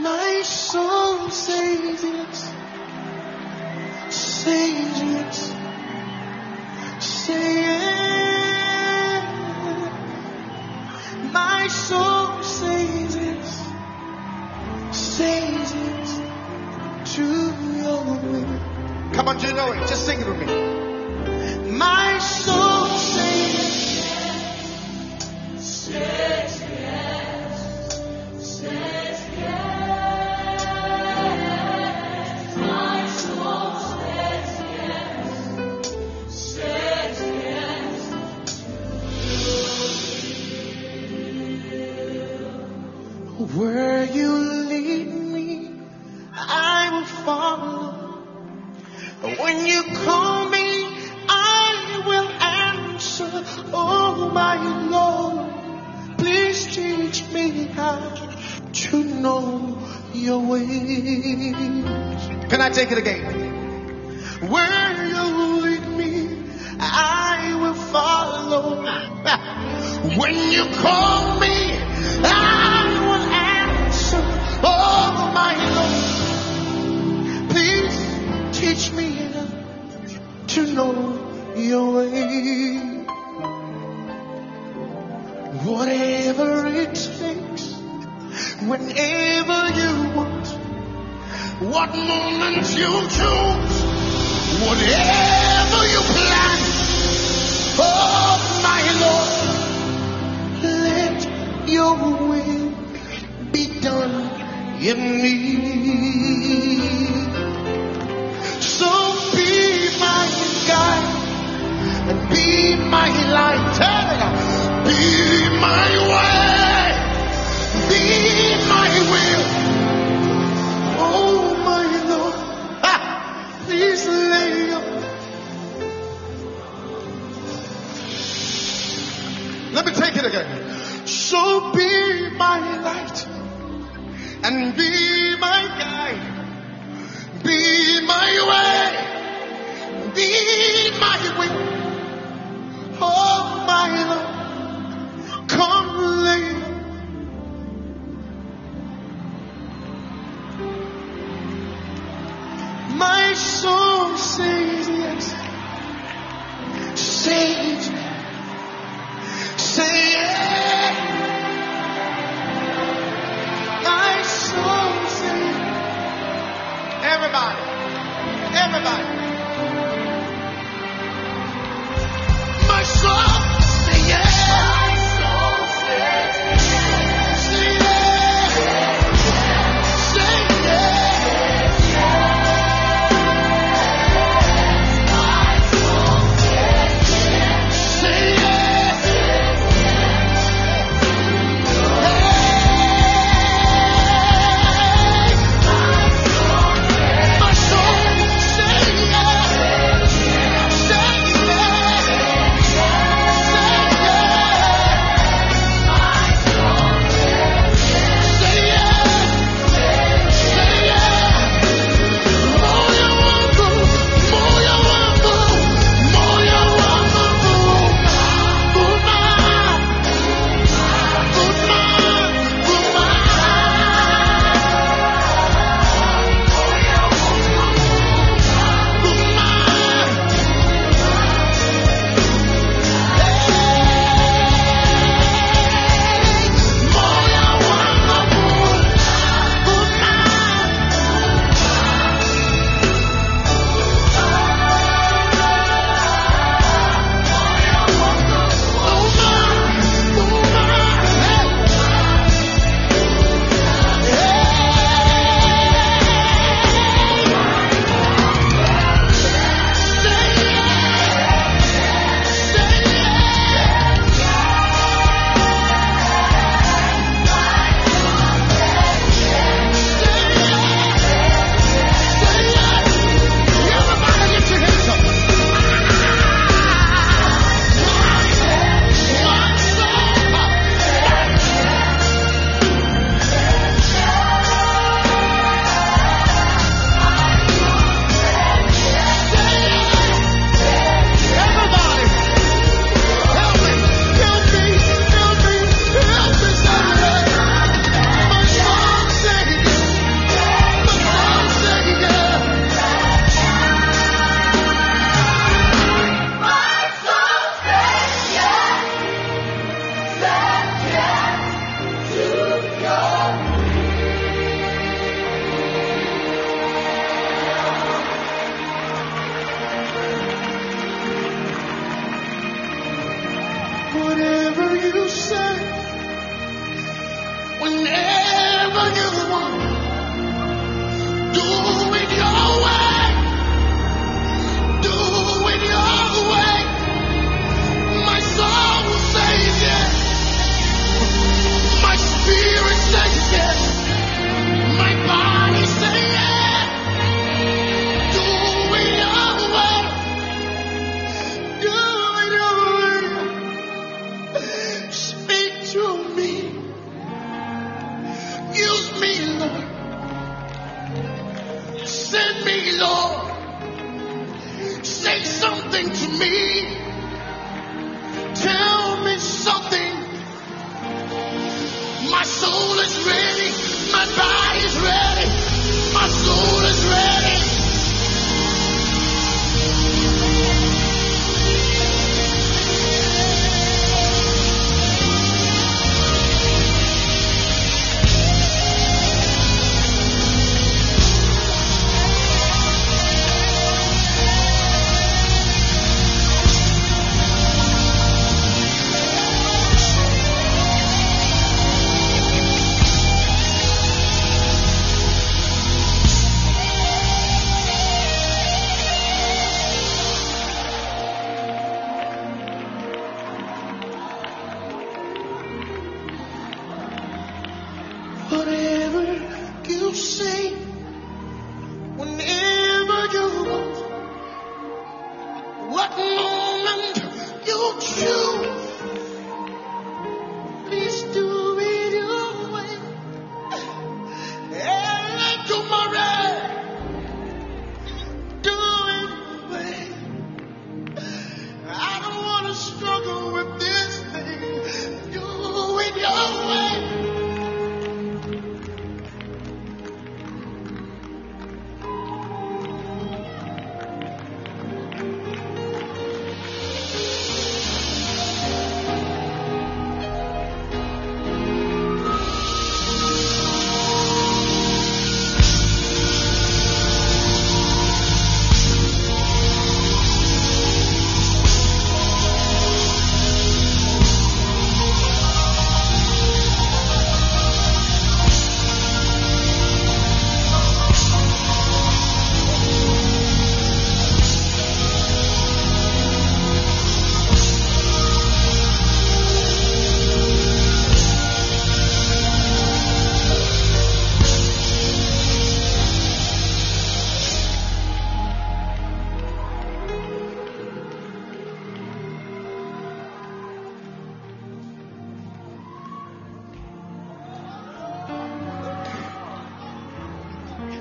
My soul says yes, says yes, say yes. My soul says yes, says yes to your will. Come on, you know it. Just sing it with me. My soul.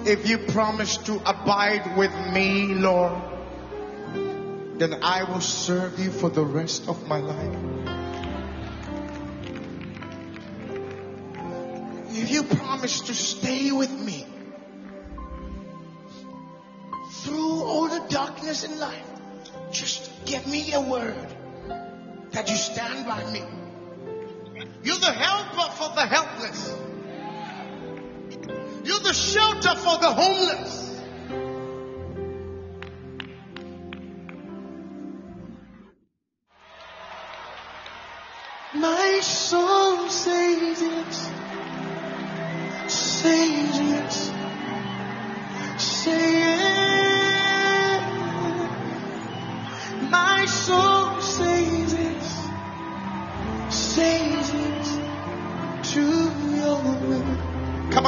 If you promise to abide with me, Lord, then I will serve you for the rest of my life. If you promise to stay with me through all the darkness in life, just give me a word that you stand by me. You're the helper for the helpless. You're the shelter for the homeless. My soul says yes, says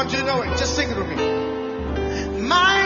On, you know it. Just sing it with me. My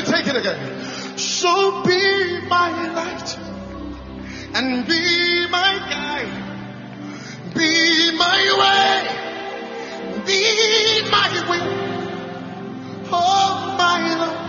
me take it again. So be my light and be my guide. Be my way. Be my way. Oh my Lord.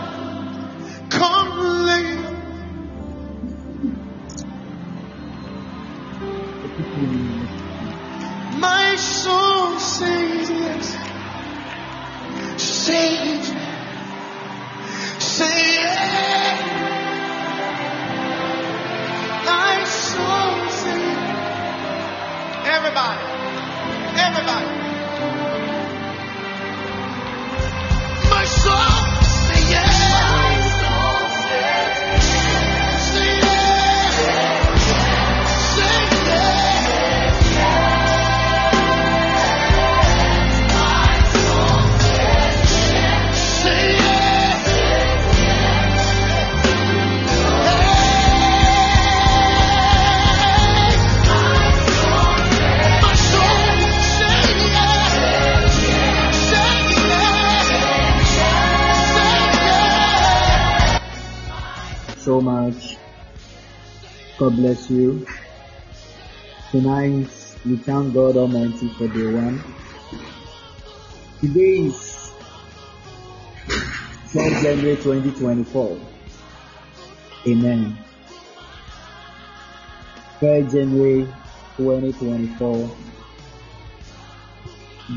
God bless you. Tonight, we thank God Almighty for day one. Today is 12 January 2024. Amen. 3 January 2024.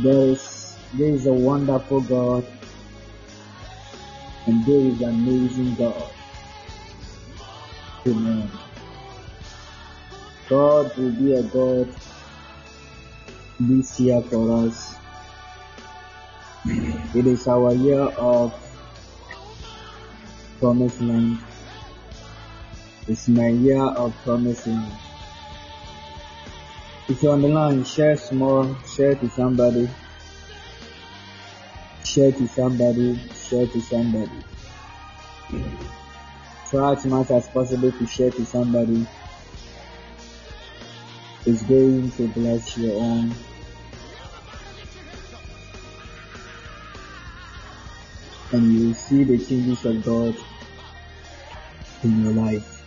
There is, there is a wonderful God and there is an amazing God. Amen. God will be a God this year for us. It is our year of promised land. It's my year of promising. If you're on the line, share small, share to somebody, share to somebody, share to somebody. Try as much as possible to share to somebody. It's going to bless your own. And you will see the changes of God in your life.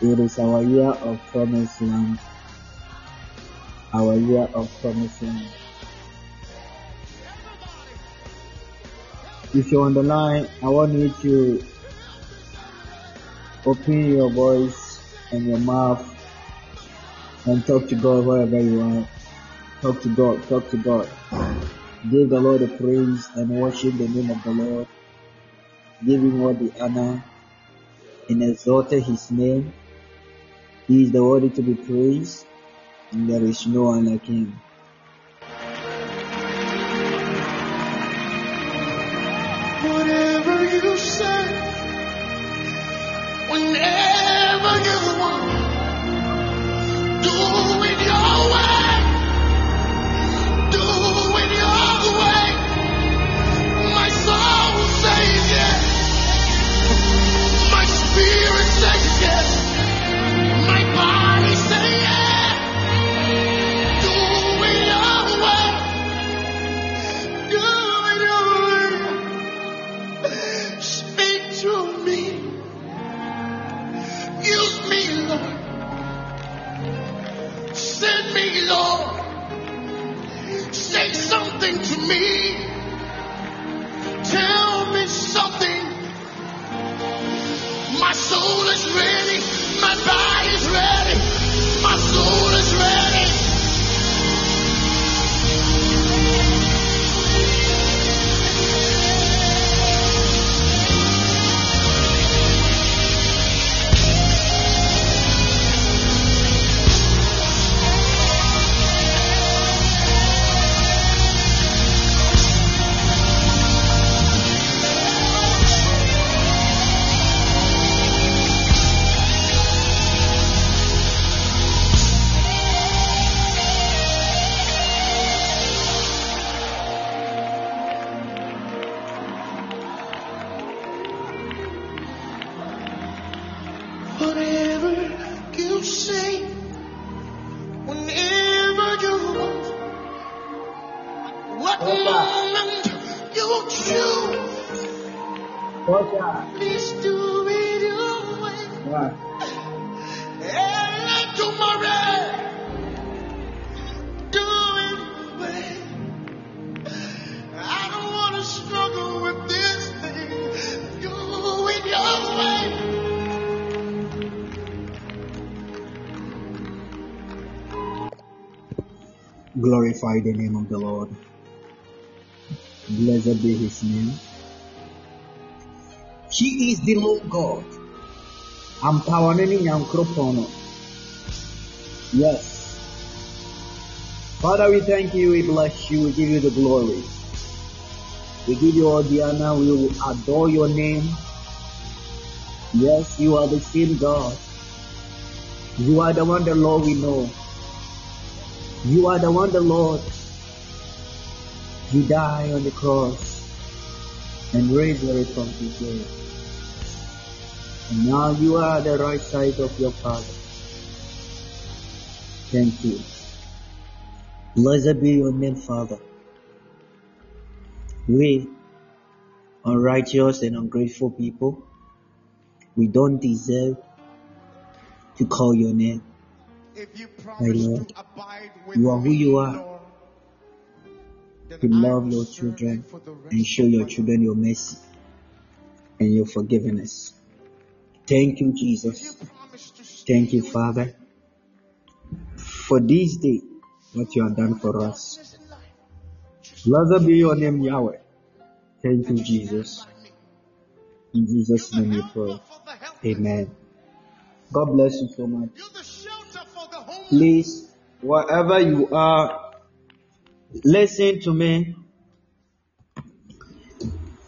It is our year of promised land. Our year of promising. If you're on the line, I want you to open your voice and your mouth and talk to God wherever you are. Talk to God, talk to God. Give the Lord the praise and worship the name of the Lord. Give him all the honor and exalt his name. He is the worthy to be praised, and there is no one like him. Whatever you say, whenever Glorify the name of the Lord. Blessed be his name. He is the Lord God. Ampawaneni nyankropono. Yes. Father, we thank you, we bless you, we give you the glory. We give you all the honor, we will adore your name. Yes, you are the same God. You are the one, the Lord we know. You are the one, the Lord. You died on the cross and raised the from the dead. And now you are the right side of your Father. Thank you. Blessed be your name, Father. We, unrighteous and ungrateful people, We don't deserve to call your name. If you My Lord, to abide with you are who you are. To love your children you for the rest and show your children your mercy and your forgiveness. Thank you, life. If you Jesus. promise to stay Thank you, Father, for this day, what you have done for us. darkness in life, just Blessed be your name, Yahweh. Thank you, Jesus. In Jesus' name we pray. for the helpless. Amen. God bless you so much. Please, wherever you are, listen to me.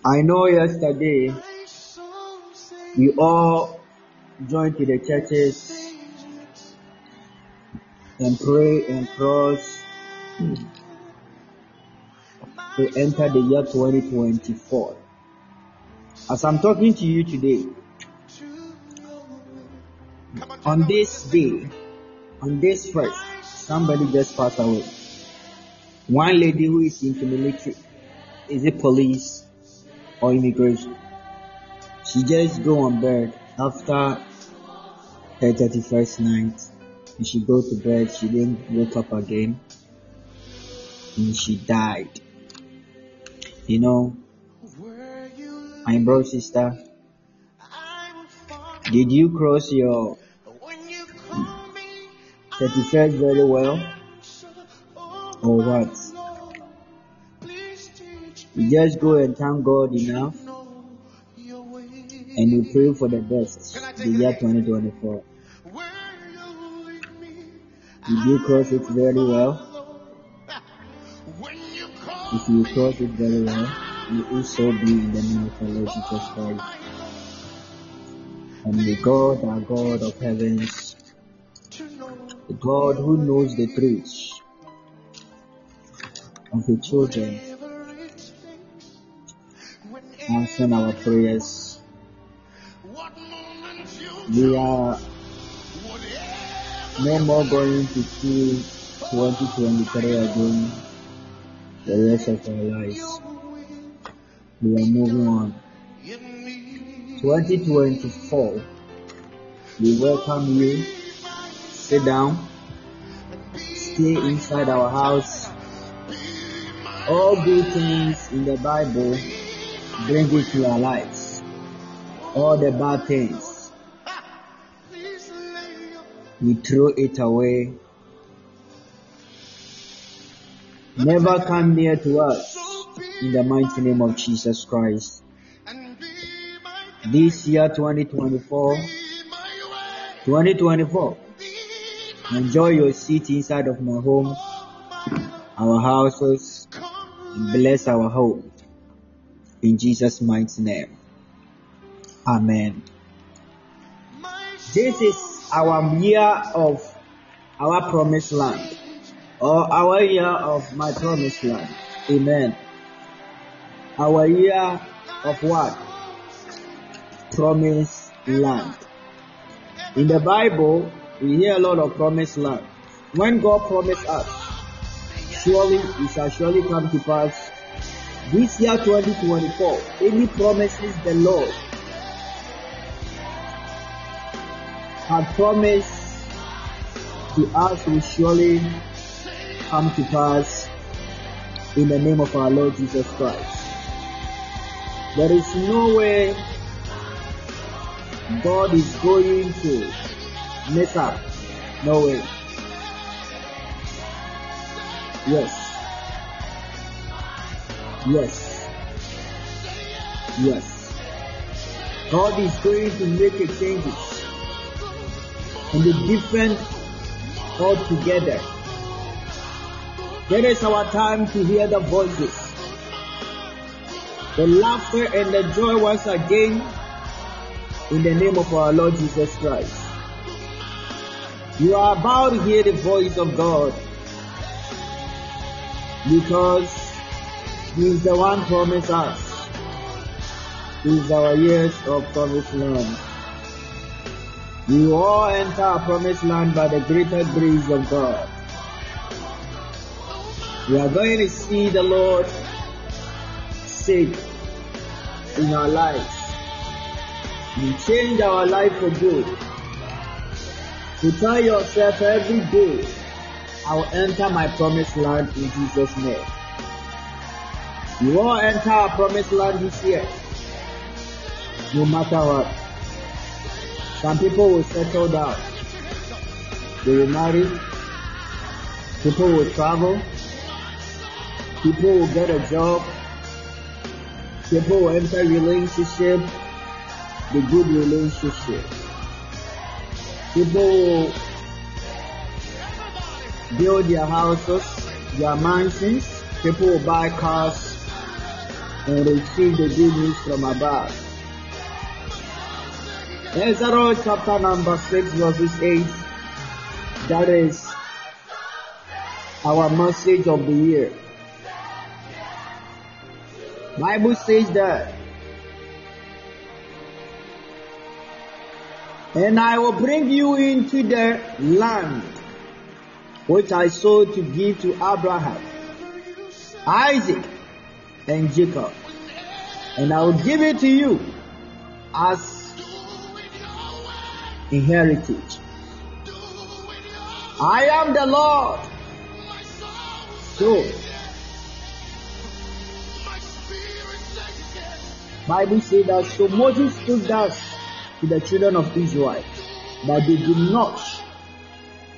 I know yesterday we all joined to the churches and pray and cross to enter the year 2024. As I'm talking to you today, on, this day, on this first, somebody just passed away. One lady who is into the military, is it police or immigration? She just go on bed after her 31st night and she go to bed, she didn't wake up again and she died. You know, my bro sister, did you cross your 31st very well answer. Oh, or what? Lord, please teach You just go and thank God enough me to know your way. and you pray for the best, the year 2024. Where you lead Did you cross it very well? follow. When you call If you cross it very well, you also be in the name of our Lord Jesus Christ. And the God, our God of heavens, the God who knows the truth of the children, answer our prayers. We are no more going to see 2023 again the rest of our lives. We are moving on. 2024, we welcome you. Sit down, stay inside our house. All good things in the Bible bring it to our lives. All the bad things, we throw it away. Never come near to us in the mighty name of Jesus Christ. This year 2024, be my way. 2024, Be my enjoy your seat inside of my home, our houses, and bless our home. In Jesus' mighty name. Amen. This is our year of our promised land or our year of my promised land. Amen. Our year of what? Promised land. In the Bible, we hear a lot of promised land. When God promised us, surely it shall surely come to pass. This year 2024, any promises the Lord had promised to us will surely come to pass in the name of our Lord Jesus Christ. There is no way God is going to up. No way. Yes. Yes. Yes. God is going to make a changes and be different altogether. There is our time to hear the voices, the laughter and the joy once again in the name of our Lord Jesus Christ. You are about to hear the voice of God because He is the one promised us. He is our years of promised land. We all enter our promised land by the greater grace of God. We are going to see the Lord save in our lives. You change our life for good. Tell yourself every day, I'll enter my promised land in Jesus' name. You won't enter our promised land this year, no matter what. Some people will settle down. They will marry. People will travel. People will get a job. People will enter relationship, the good relationship. People build their houses, their mansions. People buy cars and receive the good news from above. Exodus chapter number 6 verses 8. That is our message of the year. Bible says that and I will bring you into the land which I swore to give to Abraham, Isaac, and Jacob, and I will give it to you as inheritance. I am the Lord. So, Bible says that so Moses took that to the children of Israel, but they did not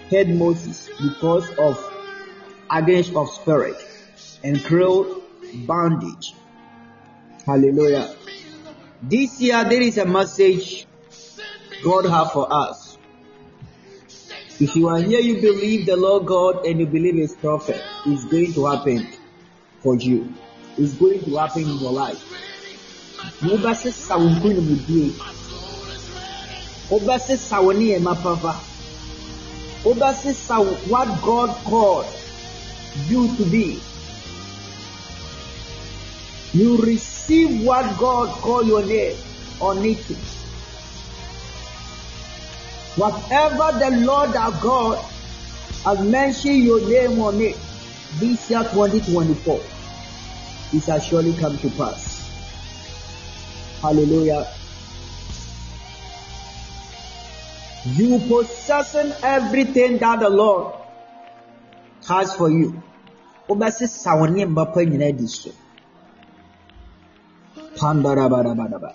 heed Moses because of against of spirit and cruel bondage. Hallelujah. This year there is a message God have for us. If you are here, you believe the Lord God and you believe His prophet, it's going to happen for you. It's going to happen in your life. Wobɛsesa wo wo nneɛma papa. Wobɛsesa what god called you to be. You receive what god called your name on it. Whatever the lord our god has mentioned your name on it this year 2024 it shall surely come to pass. Hallelujah. You possessing everything that the Lord has for you. Wobɛsesa wo nneɛma pa di so. Pandarabadabadaba.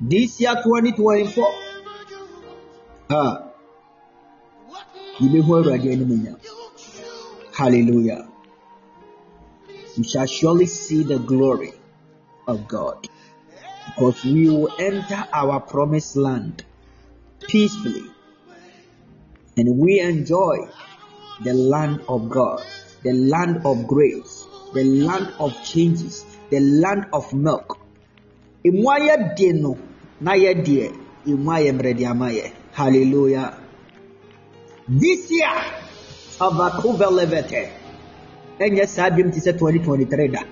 This year 2024. Ah. Yibɛhu Awurade anim Hallelujah. You shall surely see the glory of God because we will enter our promised land peacefully and we enjoy the land of God, the land of grace, the land of changes, the land of milk. Hallelujah. This year, Abakuva Levete. Ɛnyɛ saa dwom te sɛ 2023 da.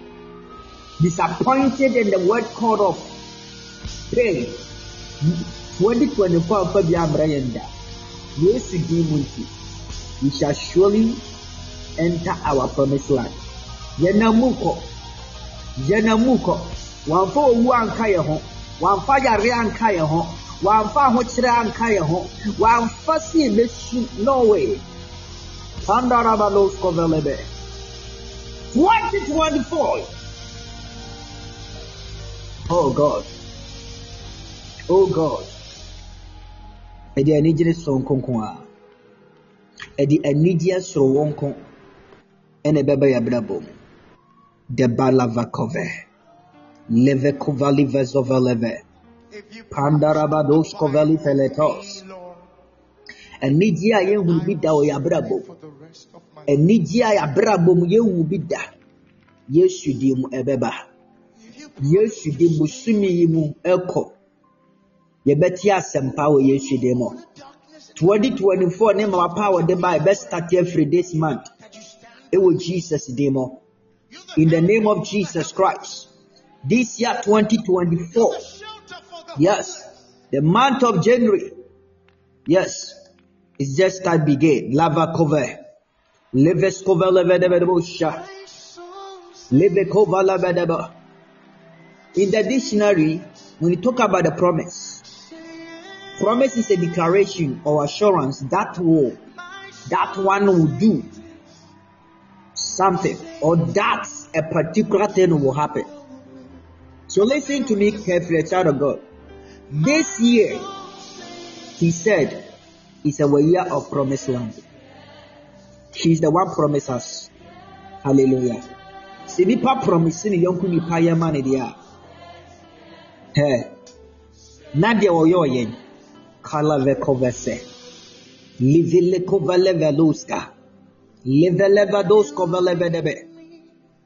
Disappointed in the word called of pray 2024 afa bi amra yɛn da yesu din mu nti we shall surely enter our promised land. Yɛnam mu kɔ yɛnam mu kɔ wɔamfa owu anka yɛn ho wɔamfa yare anka yɛn ho wɔamfa ahokyerɛ anka yɛn ho wɔamfa si ebesu norway pandarabalos kɔvɛlɛbɛ 2024 oh god. Oh God, ɛde anigye soro nkonko a. Ɛde anigye soro wɔn nko ɛna ɛbɛba yɛ abrabɔ mu. Debalavakove levekovali vezoveleve pandarabados kovali peletos. Anigye a yɛhunu bi da wɔ yɛ abrabɔ mu. Anigye a yɛ abrabɔ mu yɛhu bi da. Yesu di mu ɛbɛba. Yesu di mu sumi yi mu ɛkɔ yɛbɛte asɛmpa wɔ yesu din mu 2024 ne ma pa a wɔde ba yɛbɛstarte afiri this month. Ɛwɔ jesus din mu in the name of jesus christ. This year 2024 yes. The month of january. Yes. It's just start begin. Lava cover. Leves cover levedebedebosha leve cover levedeba in the dictionary when you talk about the promise, promise is a declaration or assurance that will that one will do something or that a particular thing will happen. So listen to me carefully, child of God. This year, he said, is a year of promised land. He's the one promised us. Hallelujah. sɛ nipa promise ne yɔnko nipa yɛ ma ne deɛ a hɛ na deɛ ɔyɛ ɔyɛn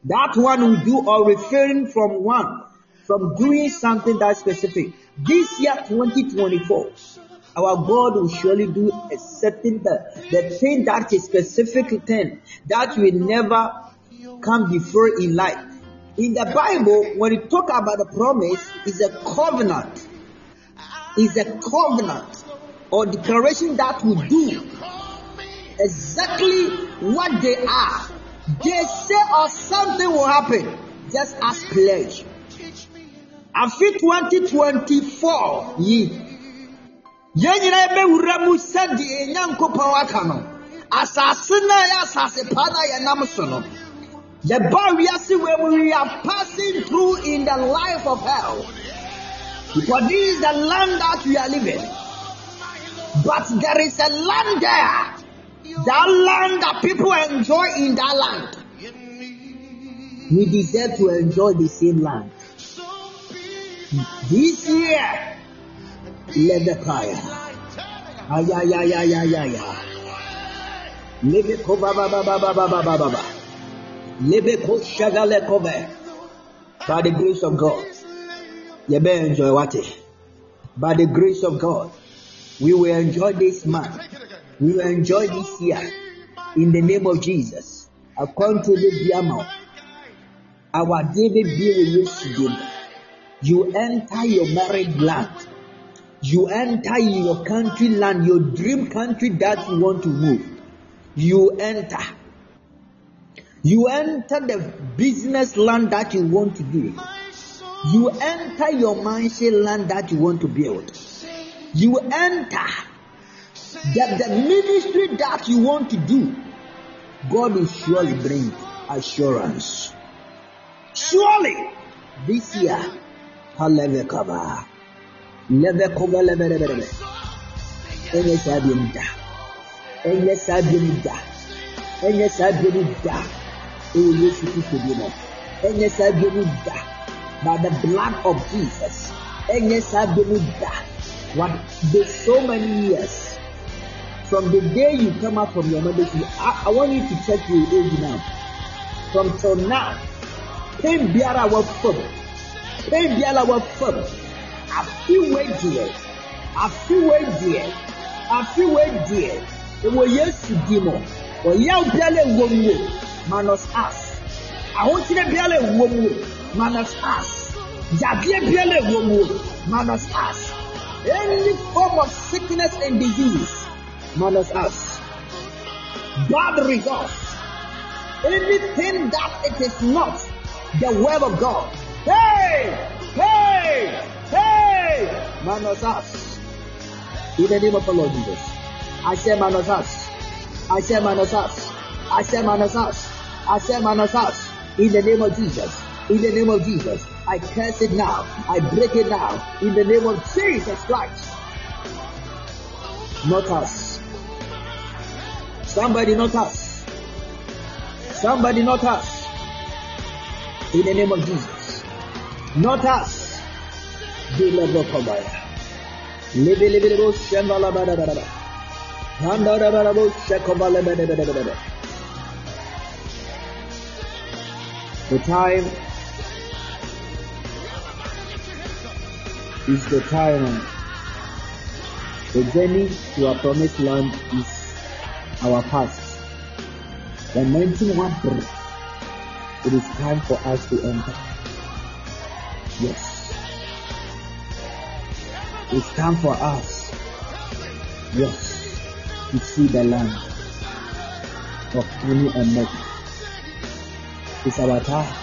that one will do or referring from one from doing something that specific. This year 2024 our God will surely do a certain the, the thing that is specific thing that will never come before in life. In the Bible, when you talk about the promise, is a covenant. Is a covenant or declaration that will do exactly what they are. They say or something will happen, just as pledge. Afi 2024 yi, yɛn nyinaa bɛwura mu sɛdeɛ nyankopɔn aka no. Asase na yɛ asase pa na yɛnam so no. The barriers where we are passing through in the life of hell. Because this is the land that we are living. But there is a land there. That land that people enjoy in that land. We deserve to enjoy the same land. This year, let the fire. Ay, ay, ay, ay, ay, ay, ay. It, ba, ba, ba, ba, ba, ba, ba, ba, ba. By the grace of God, better enjoy what? By the grace of God, we will enjoy this month. We will enjoy this year in the name of Jesus. According to the Biamo, our David be with you enter your married land. You enter your country land, your dream country that you want to move. You enter you enter the business land that you want to do. You enter your mansion land that you want to build. You enter the, the ministry that you want to do. God will surely bring assurance. Surely this year, Haleve cover. Leve cover leve leve leve. Enye by the blood of jesus. Ɛnyɛ saa bi mu da. What the so many years. From the day you come out from your mother's womb I, I want you to check your age now. From till now pain biara wɔ fam pain biara wɔ fam afi wei deɛ afi wei deɛ afi deɛ ɛwɔ yesu di mu ɔyɛ biara ɛwɔ mu minus us ahokyere biara ewuo mu minus us yadeɛ biara ewuo mu minus any form of sickness and disease. Minus us bad results. Anything that it is not the word of God. Hey! Hey! Hey! Minus us in the name of the Lord Jesus. I say minus us I say minus us I say minus us I say manifest in the name of Jesus. In the name of Jesus. I curse it now. I break it now. In the name of Jesus Christ. Not us. Somebody not us. Somebody not us. In the name of Jesus. Not us. Deliver Bada, Bada, Shekobala, Bada, Bada, Bada, Bada. The time is the time. The journey to our promised land is our past. The 19 it is time for us to enter. Yes. It's time for us. Yes. To see the land of honey and milk. It's our time.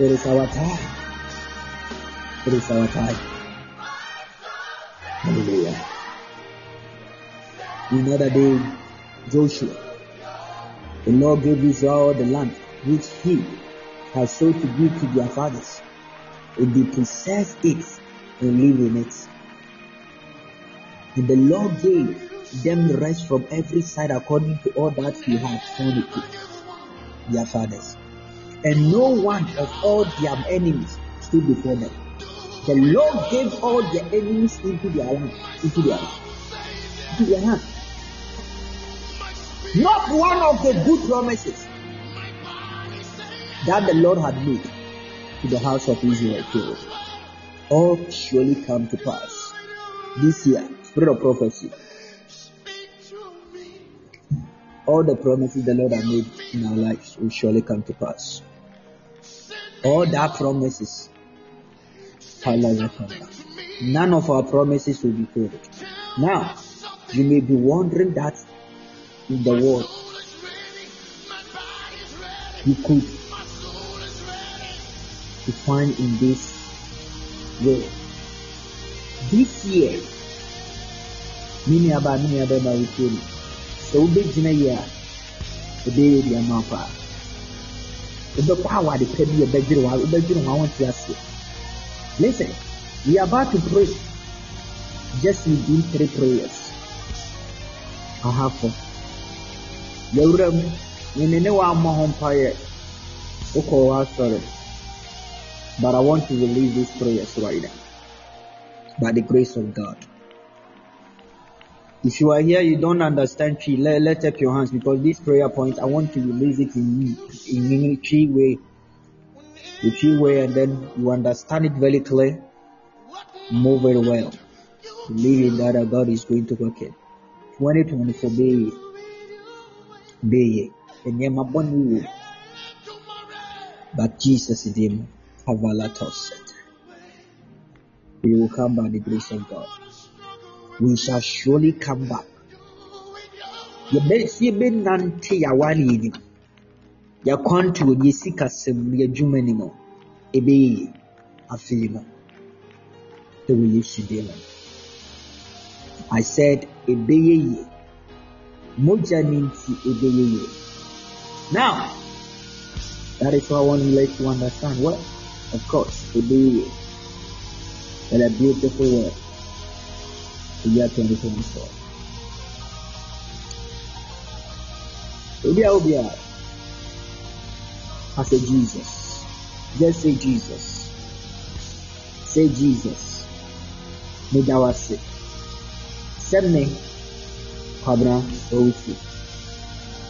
It is our time. It is our time. Hallelujah. In another day, Joshua, the Lord gave Israel the land which he has sought to give to their fathers, and they possess it and live in it. And the Lord gave them rest from every side according to all that he had sworn to their fathers. And no one of all their enemies stood before them. The Lord gave all their enemies into their land, into their land, into their hand. Not one of the good promises that the Lord had made to the house of Israel failed. All surely come to pass this year. Spirit of prophecy. All the promises the Lord has made in our lives will surely come to pass. All that promises, none of our promises will be failed. Now, you may be wondering that in the world, you could to find in this way. This year, mini aba mini aba ma wutie no sɛ wobɛgyina yi a ɛbɛyɛ di ama paa wobɛkɔ awade pa bi ɛbɛdwere wobɛdwere ho awonte aseɛ listen we are about to pray. Just within three prayers aha fo yɛwura mu mene ne wammɔ ho mpaeɛ wokɔ asɔre. But I want to release these prayers right now. By the grace of God. If you are here, you don't understand tree, let, let up your hands because this prayer point, I want to release it in in tree way, the tree way, and then you understand it very clear, move very well. Believing that our God is going to work it. 2024 be be and yeah, my body but Jesus did have a lot of set. We will come by the grace of God we shall surely come back. yɛbɛnante yɛaware nim yɛkwanto ne yɛsikasɛm ne yɛadwuma nim ɛbɛyɛ yie afei no ɛwɔ yesu din mu i said ɛbɛyɛ yie mogya ne nti ɛbɛyɛ yie now that is why i want to let you understand well of course ɛbɛyɛ yie but a beautiful word the year 2024. Obi a obi a I say Jesus. Just say Jesus. Say Jesus. Meda wase. Sɛme kwabena owusu.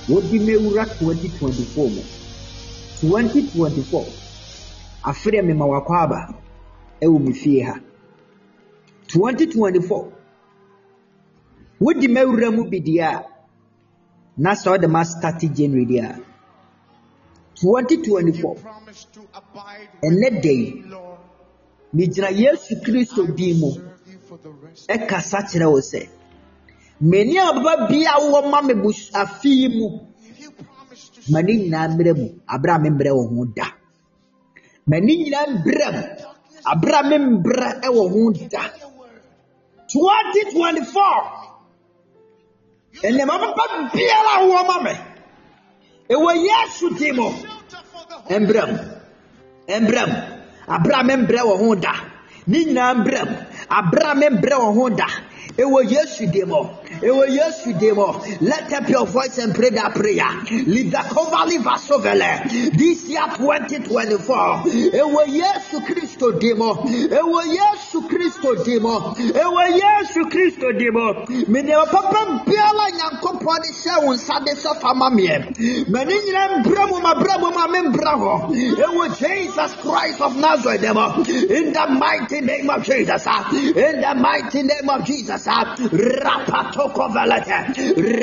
Wodi mewura 2024 mu. 2024 afere me ma wakɔ aba ɛwɔ me fie ha. 2024 wodi mawura mu bi deɛ a na sɛ ɔde ma start january deɛ a 2024 ɛnɛ da yi megyina yesu kristo din mu. Ɛkasa kyerɛ wo sɛ mani aba bia wɔ ma me afi yi mu. Ma ne nyinaa mmerɛ mu aberɛ a memmerɛ wɔ ho da. Ma nyinaa mberɛ mu aberɛ a membrɛ wɔ ho da. 2024 nneɛma papa biara wɔma me ɛwɔ yesu di mu mbrɛm mbrɛm abere a membrɛ wɔ ho da. Ne nyinaa mbrɛm abere a membrɛ wɔ ho da ɛwɔ yesu mu ɛwɔ yesu di mu let up your voice and pray that prayer. Lidakova livasovele this year 2024 ɛwɔ yesu kristo di mu ɛwɔ yesu kristo di mu ɛwɔ yesu kristo di mu medeɛ papa biara nyankopɔn de hyɛ wo nsa de sɛ fama meɛ m'ani nyina mbrɛ mu mabrɛ mu ma membrɛ hɔ ɛwɔ jesus christ of nazareth mu in the mighty name of jesus in the mighty name of jesus ah. rapatoko velete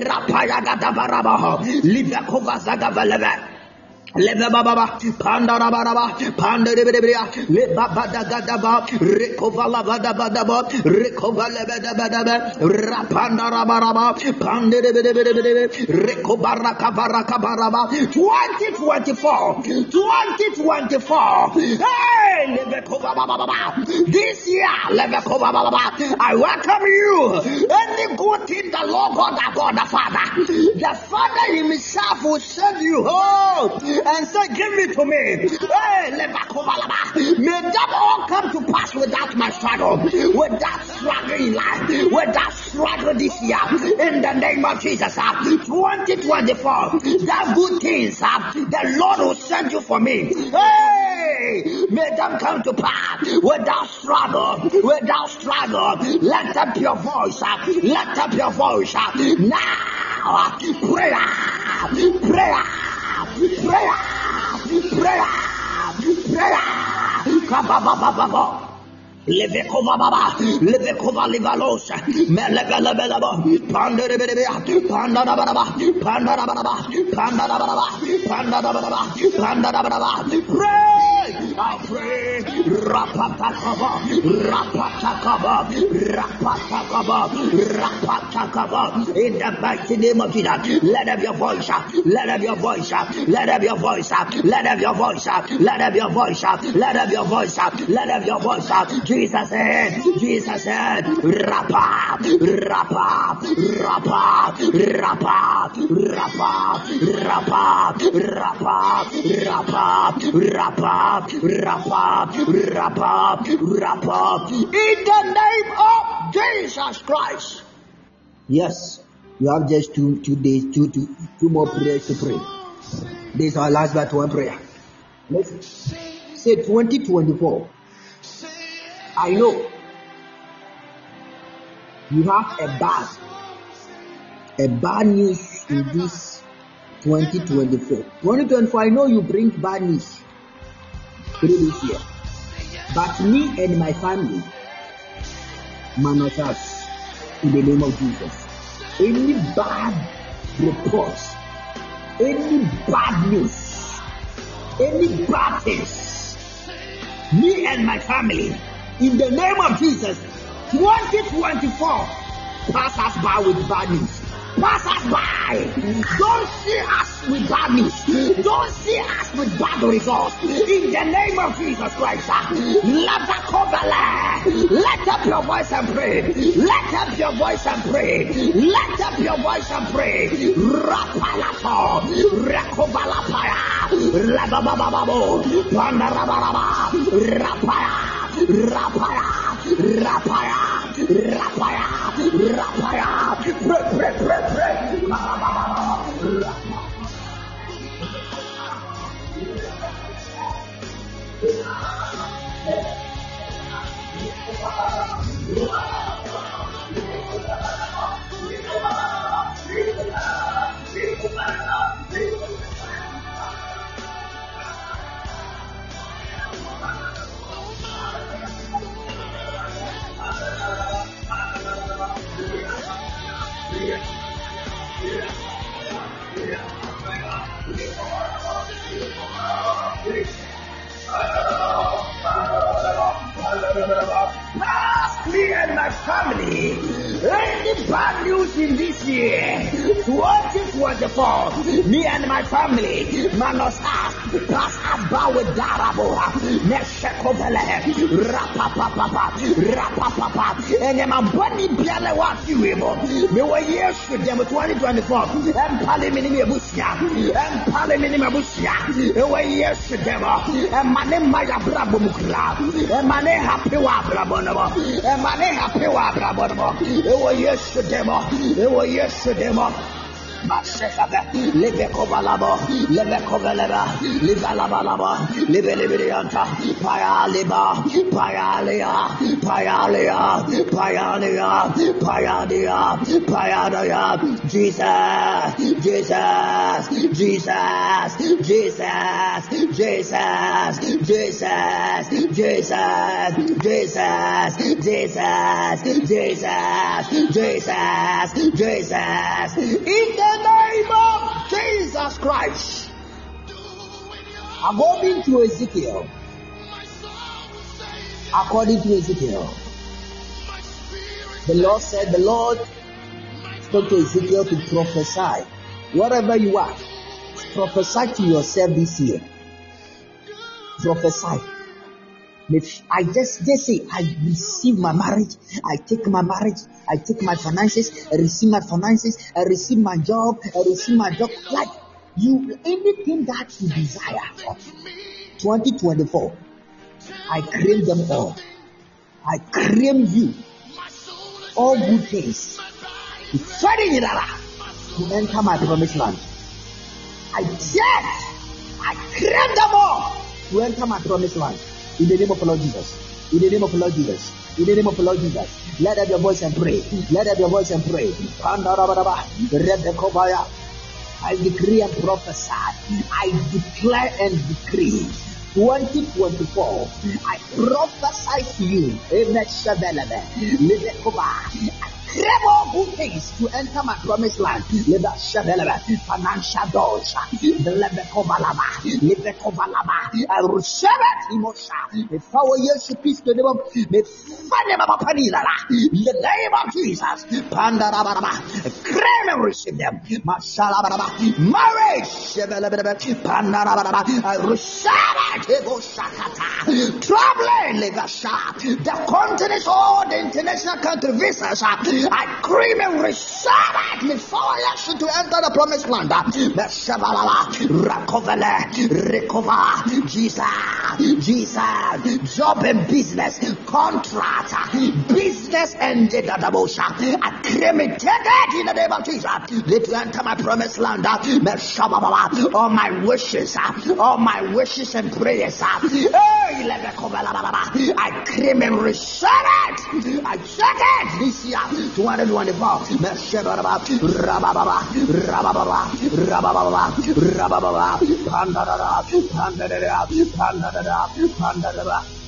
rapayagada barabaho livekova Levababa, Pandarabaraba, baba baba Recovala Vadabadaba, Recovala Badabadaba, Rapandarabaraba, Pandaribidibidibidib, Recobarakabarakabaraba, 2024, 2024. Hey, baba, this year, rico baba baba I welcome you. and the good thing the Lord God, the God, the Father, the Father Himself will send you. Home and say, Give it to me. Hey, May that all come to pass without my struggle, without struggling in life, without struggle this year. In the name of Jesus, uh, 2024, that good things uh, the Lord will send you for me. Hey, may them come to pass without struggle, without struggle. Let up your voice, uh, let up your voice now. Prayer, prayer prayer, prayer, prayer. Levekova baba, levekova livalosa, melevelebeleba, panderebelebea, pandarabaraba, pandarabaraba, pandarabaraba, pandarabaraba, pandarabaraba. Pray, I pray, rapatakaba, rapatakaba, rapatakaba, rapatakaba. In the mighty name of Jesus, let up your voice, up, let up your voice, up, let up your voice, up, let up your voice, up, let up your voice, up, let up your voice, up, let up your voice. Jesus said, Jesus said, Rapa, Rapa, Rapa, Rapa, Rapa, Rapa, Rapa, Rapa, Rapa, Rapa, Rapa, Rapa, in the name of Jesus Christ. Yes, you have just two two days, two two two more prayers to pray. This is our last but one prayer. Let's say 2024. I know you have a bad, a bad news in this 2024. 2024, I know you bring bad news through this year. But me and my family, manage us in the name of Jesus. Any bad reports, any bad news, any bad things, me and my family, in the name of Jesus, 2024, pass us by with bad news. Pass us by. Don't see us with bad news. Don't see us with bad results. In the name of Jesus Christ, let the cover Let up your voice and pray. Let up your voice and pray. Let up your voice and pray. Rapalato, Rekobalapaya, Rabababo, Pandarabaraba, Rapaya. Rapaya, Rapaya, Rapaya, Rapaya, break, break. Wow. Family. Any news in this year Worship was the fall. Me and my family, Manos pass about with Darabo, Neshekobele, Rapapapa, Rapapapa, and then my bunny Biala was you able. Me were years with them 2024, and Palimini Busia, and Palimini Busia, and were years with them, oh. and Mane Maya Brabo Mukra, and Mane Happy Wabra Bonobo, and Mane Happy Wabra Bonobo, and were years with them, oh. and were years with them. Oh. Leve kovalabo, leve koveleba, livalabalaba, live liberianta, payaliba, payalia, payalia, payalia, payalia, payalia, Jesus, Jesus, Jesus, Jesus, Jesus, Jesus, Jesus, Jesus, Jesus, Jesus, Jesus, Jesus, in the name of Jesus Christ. According to Ezekiel, according to Ezekiel, the Lord said, the Lord spoke to Ezekiel to prophesy. Wherever you are, prophesy to yourself this year. Prophesy. I just just say I receive my marriage, I take my marriage, I take my finances, I receive my finances, I receive my job, I receive my job. Like you, anything that you desire for 2024, I claim them all. I claim you all good things. to enter my promised land. I said, I claim them all to enter my promised land. In the name of the Lord Jesus. In the name of the Lord Jesus. In the name of the Lord Jesus. Let up your voice and pray. Let up your voice and pray. I decree and prophesy. I declare and decree. 2024, I prophesy to you. Amen. Lebekoba. All good things to enter my promised land. Lebe Shabelebe. Financial doors. Lebekobalaba. Lebekobalaba. I receive it. Imosha. The power yes to peace. The funny Baba Panilala. In the name of Jesus. Pandarabaraba. Claim and receive them. Mashalabaraba. Marriage. Shebelebelebe. Pandarabaraba. I receive it. Ego Shakata. Traveling. Legasha. The continent, all the international country visas. I receive it. Before yes to enter the promised land. Rakovele. Recover. Jesus. Jesus. Job and business. Contract. Business and it. Take it in the name of Jesus. Let you enter my promised land. All my wishes. All my wishes and prayers. I claim and receive it. I check it this year. 2024. Rabababa, Rabababa, Rabababa, Rabababa, Pandada, Pandada, Pandada, Pandada, Pandada,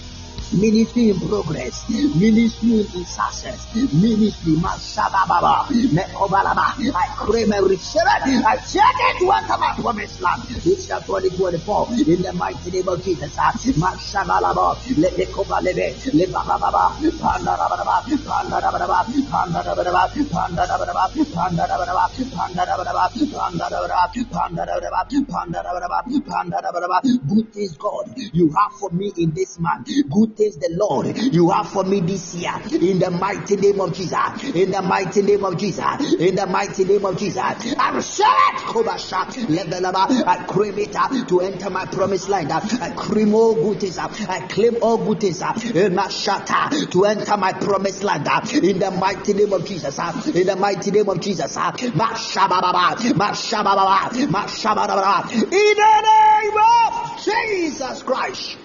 ministry in progress, ministry in success, ministry Mashababa, Mekobalaba. I claim and receive it. I check it to enter my promised land. This year 2024 in the mighty name of Jesus. Mashabalaba, let the Kobalebe, let Baba, Pandarababa, Pandarababa, Pandarababa, Pandarababa, Pandarababa, Pandarababa, Pandarababa, Pandarababa, Pandarababa, Pandarababa. Good things, God, you have for me in this month. Good things, the Lord, you have for me this year. In the mighty name of Jesus. In the mighty name of Jesus. In the mighty name of Jesus. I receive it. Kobasha. Levelaba. I claim it uh, to enter my promised land. uh, I claim all good things. uh, I claim all good things. uh, in my shata to enter my promised land. uh, In the mighty name of Jesus. uh, In the mighty name of Jesus. uh, Mashababa. Mashababa. Mashababa. In the name of Jesus Christ.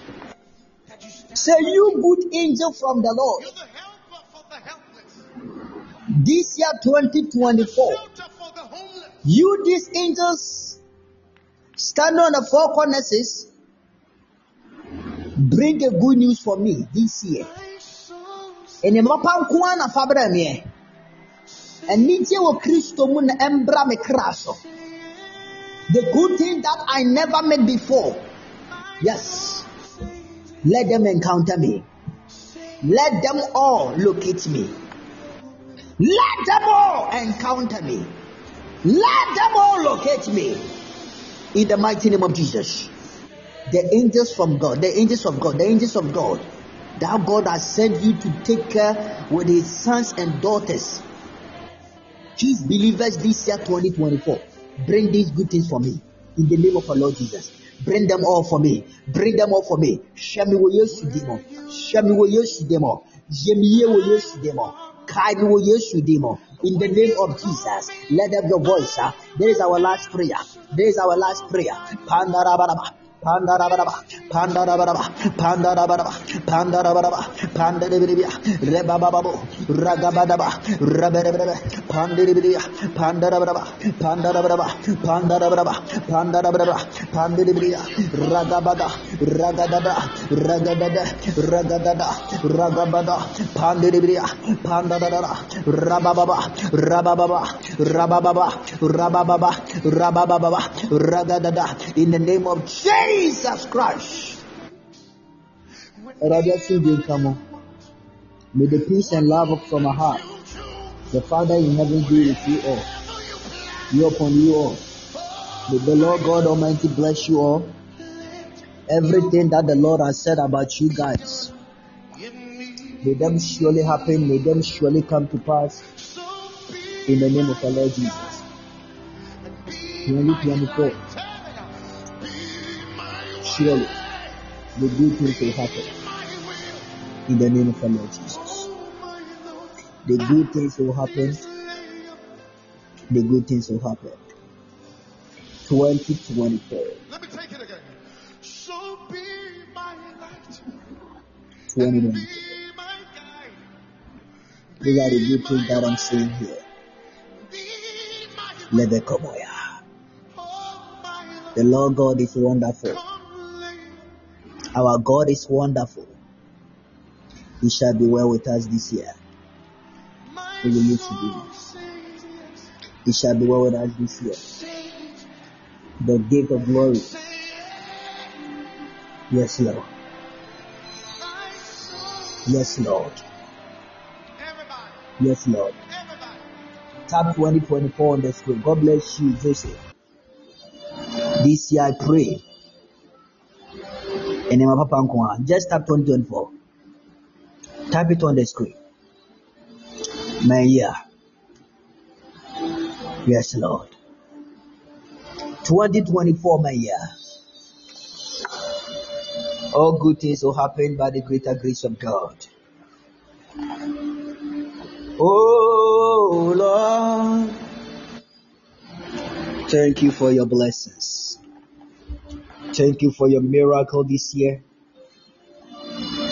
Say, you good angel from the Lord. You're the helper for the helpless, This year 2024, the you these angels stand on the four corners, bring the good news for me this year. My soul's ɛne mmapa nko ara na fa brɛ meɛ anigye wɔ kristo mu na ɛmbra me kra so the good thing that i never met before. Yes let them encounter me. Let them all locate me. Let them all encounter me. Let them all locate me. In the mighty name of jesus. The angels from God, the angels of God, the angels of God, that God has sent you to take care with his sons and daughters. His believers this year 2024. Bring these good things for me. In the name of our Lord Jesus. Bring them all for me. Bring them all for me. Shami wo Yesu demo. Shami wo Yesu demo. Jemiye wo Yesu demo. Kai wo Yesu. In the name of Jesus, let up your voice. There is our last prayer. There is our last prayer. Pandarabaraba. Pandarabaraba, pandarabaraba, pandarabaraba, pandarabaraba, pandarabaraba, rebababo, ragabadaba, raberebrebe, Pandiribiria, Pandarabraba, Pandarabraba, Pandarabraba, Pandarabraba, Pandiribiria, Ragabada, Ragadada, Ragadada, Ragadada, Ragabada, Pandiribiria, Pandadara, Rabababa, Rabababa, Rabababa, Rabababa, Rabababa, Ragadada, in the name of Jesus Christ. Raja come May the peace and love from our heart the Father in heaven be with you all. Be upon you all. May the Lord God Almighty bless you all. Everything that the Lord has said about you guys, may them surely happen. May them surely come to pass. In the name of the Lord Jesus. 2024. Surely, the good things will happen. In the name of the Lord Jesus the good things will happen. The good things will happen. 2024. Let me take it again. So be my light. 2024. These are the good things that I'm saying here. Lebekoboya. The Lord God is wonderful. Our God is wonderful. He shall be well with us this year we will need to do. It shall be well with us this year. The gate of glory. Yes, Lord. Yes, Lord. Yes, Lord. Tap 2024 on the screen. God bless you, Joseph. This year I pray. And Papa Just tap 2024. Tap it on the screen my year. Yes, Lord. 2024, my year. All good things will happen by the greater grace of God. Oh Lord, thank you for your blessings. Thank you for your miracle this year.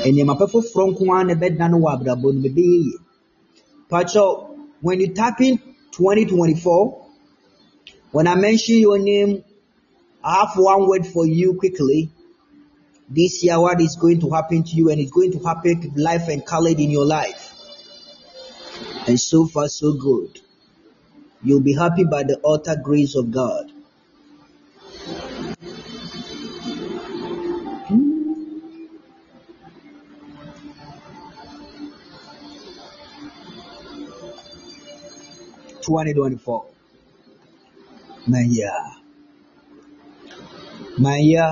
ɛnneɛma pɛfoforɔ nko ara na ɛbɛda no wɔ abrabɔ no bɛbɛyɛ when you tap in 2024, when I mention your name, I have one word for you quickly. This year, what is going to happen to you, and it's going to happen to life and color in your life. And so far, so good. You'll be happy by the utter grace of God. 2024. My year. My year.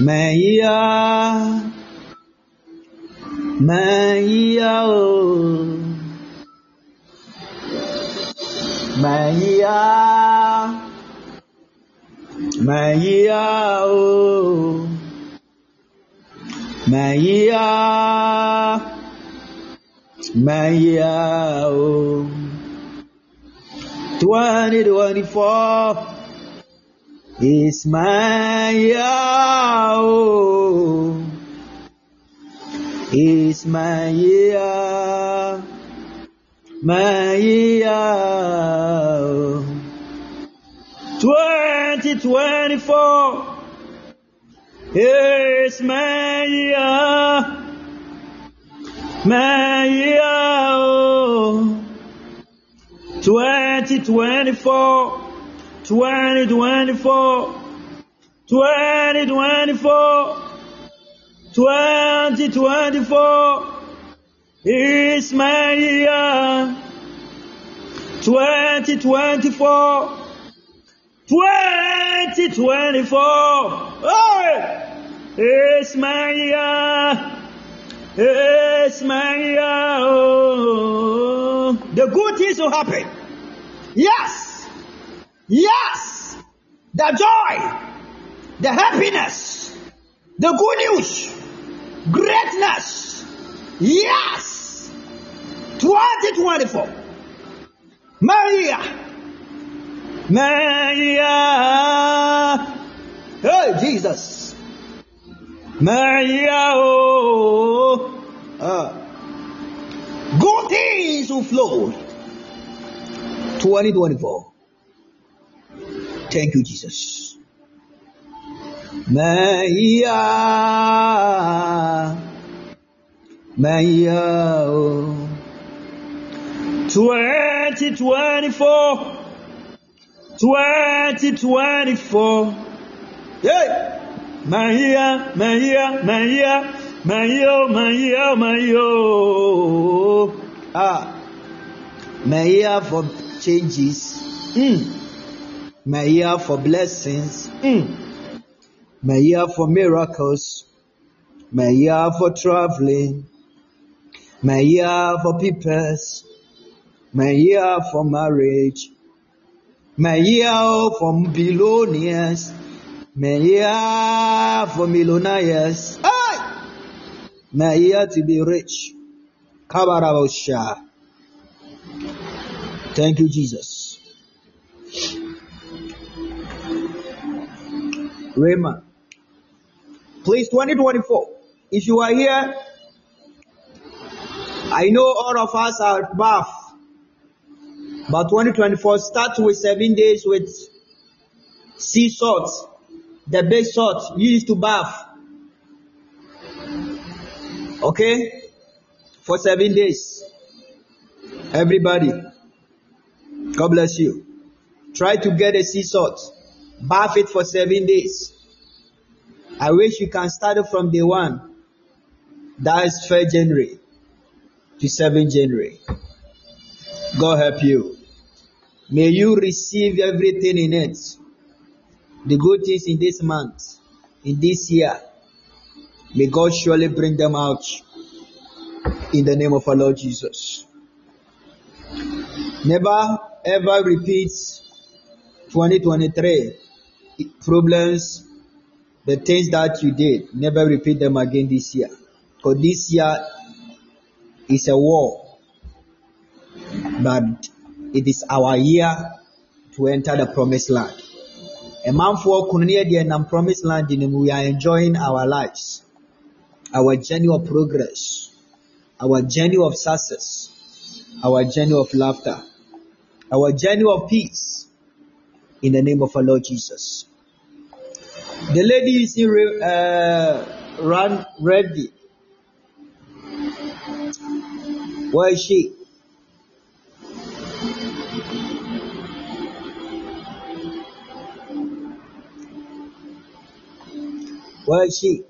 My year. My year. Oh. My year. My year. Oh. My year. Maya, oh. 2024 is Maya, oh. Is my year, my year, 2024 is my year. Maya, 2024, 2024, 2024, 2024 is my year. 2024, 2024, oh, is my year. Yes, my oh. The good things will happen. Yes. Yes. The joy. The happiness. The good news. Greatness. Yes. 2024. Maria. Maria. Hey, Jesus. Oh, uh, good things will flow. 2024. Thank you, Jesus. Maya, Maya, 2024, 2024. Hey, Maya, Maya, Maya, Maya, Maya, Maya. Ah, Maya for changes. Mm. Maya for blessings. Mm. Maya for miracles. Maya for traveling. Maya for peoples. Maya for marriage. Maya for billionaires. Maya for millionaires. Hey! Maya to be rich. Kabarabosha. Thank you, Jesus. Raymond. Please, 2024. If you are here, I know all of us are buff. But 2024 starts with seven days with sea salt, the big salt used to bath. Okay? For seven days. Everybody. God bless you. Try to get a sea salt. Bath it for seven days. I wish you can start it from day one. That is 1st January to 7th January. God help you. May you receive everything in it. The good things in this month, in this year. May God surely bring them out in the name of our Lord Jesus. Never ever repeat 2023 problems, the things that you did, never repeat them again this year. Because this year is a war, but it is our year to enter the promised land. A man for Kunania promised land in we are enjoying our lives, our journey of progress, our journey of success, our journey of laughter, our journey of peace in the name of our Lord Jesus. The lady is in uh, run ready. Where is she? washe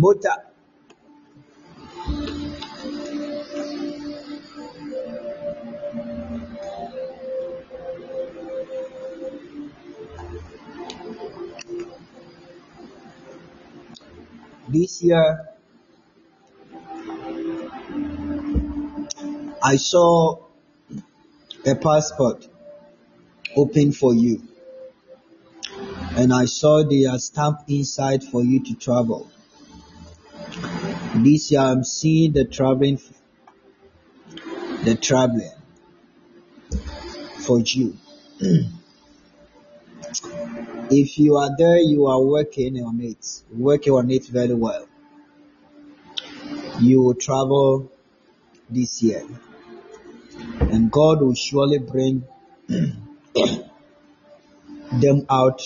mota. Bishiya I saw a passport open for you, and I saw the stamp inside for you to travel. This year I'm seeing the traveling, the traveling for you. if you are there, you are working on it, working on it very well. You will travel this year, and God will surely bring them out,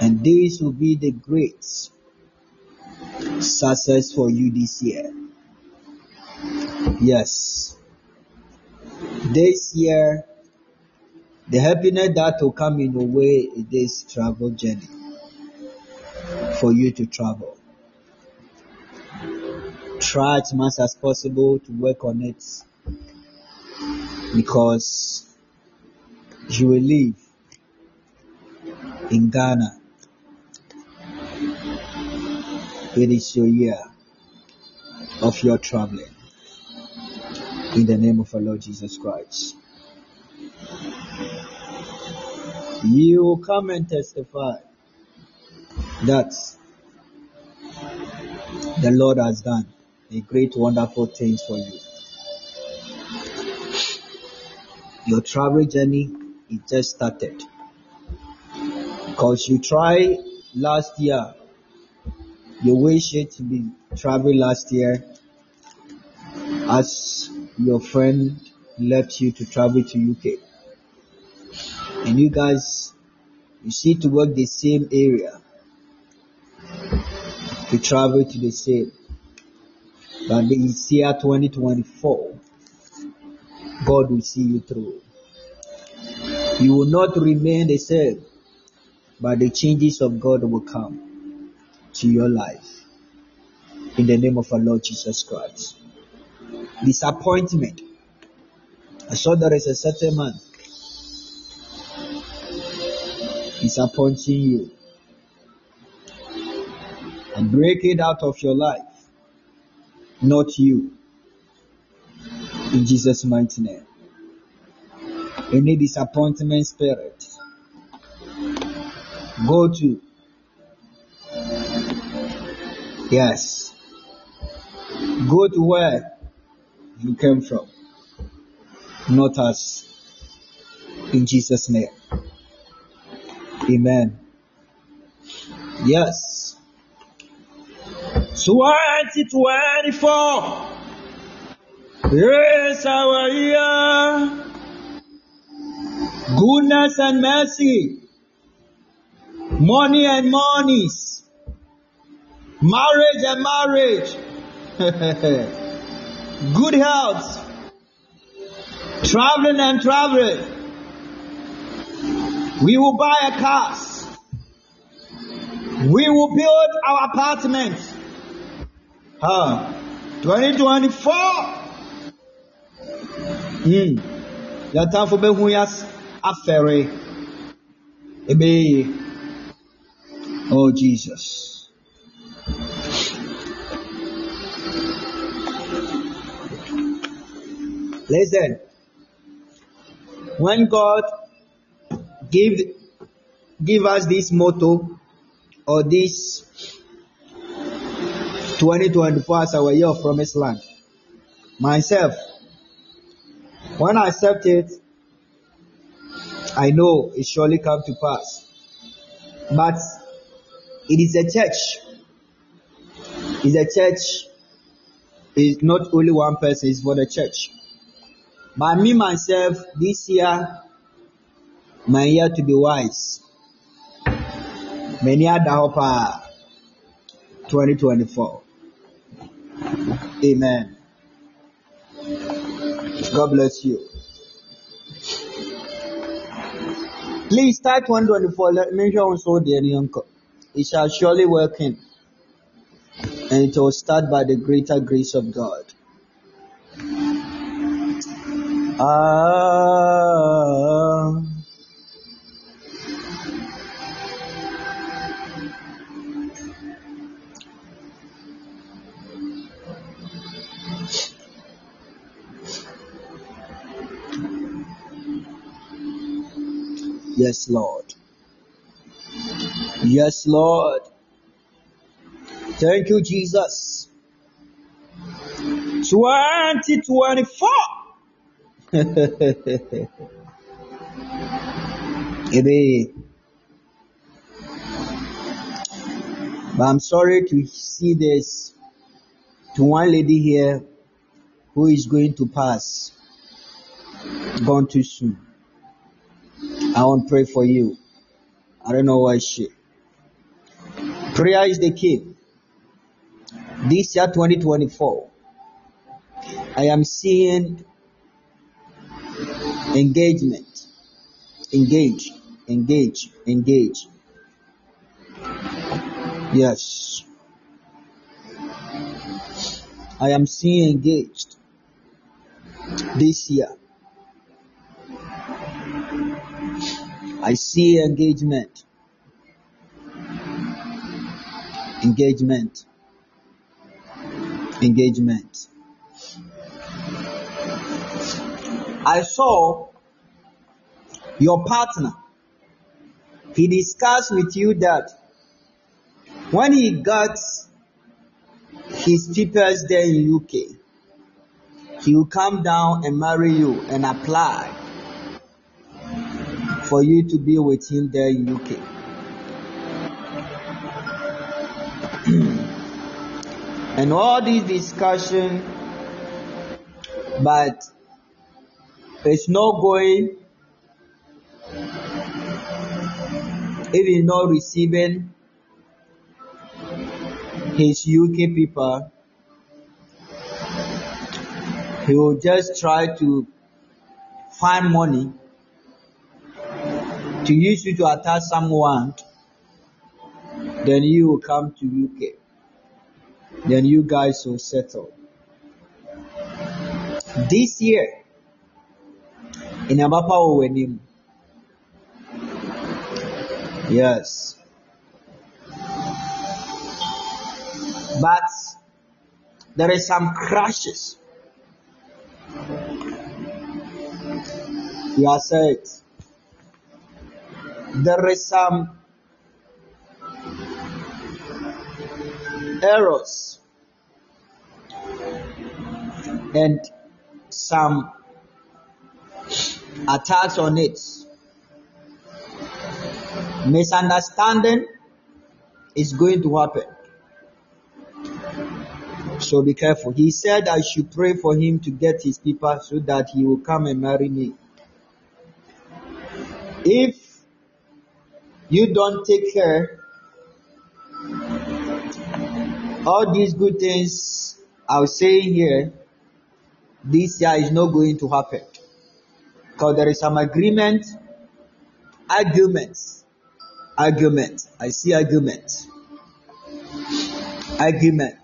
and this will be the great success for you this year. Yes. This year, the happiness that will come in a way is this travel journey for you to travel. Try as much as possible to work on it because you will live in Ghana it is your year of your traveling. In the name of our Lord Jesus Christ. You will come and testify that the Lord has done a great, wonderful things for you. Your travel journey is just started. Because you try last year, you wish it to be travel last year as your friend left you to travel to UK. And you guys, you see to work the same area to travel to the same. But this year 2024, God will see you through. You will not remain the same, but the changes of God will come to your life. In the name of our Lord Jesus Christ. Disappointment. I saw there is a certain man disappointing you. And break it out of your life, not you. In Jesus' mighty name. Any disappointment spirit, go to. Yes. Go to where you came from, not us. In Jesus' name. Amen. Yes. 2024. Yes, our year. Goodness and mercy. Money and monies. Marriage and marriage. Good health. Traveling and traveling. We will buy a car. We will build our apartment. Huh. 2024. Hmm. Yàtàfo bẹ́hu yà afẹ́rẹ́. Ebe yie. Oh Jesus. Listen. When God give give us this motto or this 2024 as our year of promised land. Myself, when I accept it, I know it surely come to pass. But it is a church. It's a church. It's not only one person, it's for the church. But me myself, this year, my year to be wise. Many paa. 2024. Amen. God bless you. Please start 124. Let me show also the uncle. It shall surely work in. And it will start by the greater grace of God. Ah. Yes, Lord. Yes, Lord. Thank you, Jesus. 2024. Amen. But I'm sorry to see this to one lady here who is going to pass gone too soon. I want to pray for you. I don't know why she. Prayer is the key. This year 2024, I am seeing engagement. Engage, engage, engage. Yes. I am seeing engaged this year. I see engagement. Engagement. Engagement. I saw your partner. He discussed with you that when he got his papers there in UK, he will come down and marry you and apply for you to be with him there in UK. and all this discussion, but it's not going if he's not receiving his UK people, he will just try to find money to use you to attack someone, then you will come to UK. Then you guys will settle. This year, in Abapa Wenim, yes. But there is some crashes. You are said there is some errors and some attacks on it. Misunderstanding is going to happen. So be careful. He said I should pray for him to get his people so that he will come and marry me. If you don't take care, all these good things I'll say here, this year is not going to happen. Because there is some agreement, arguments, argument. I see argument, argument.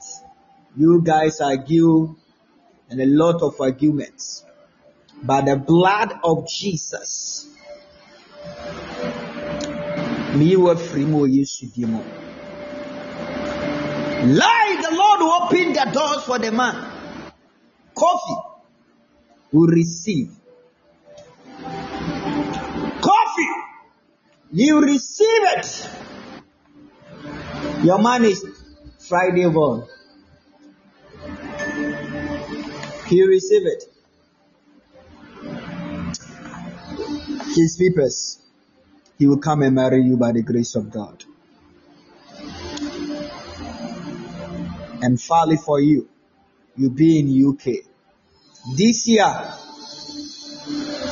You guys argue and a lot of arguments. But the blood of Jesus me free mu yesu di mu lie the lord will open the doors for the man. Kofi will receive. Kofi you receive it. Your man is friday born. He receive it. His papers he will come and marry you by the grace of God. And finally, for you, you be in UK. This year,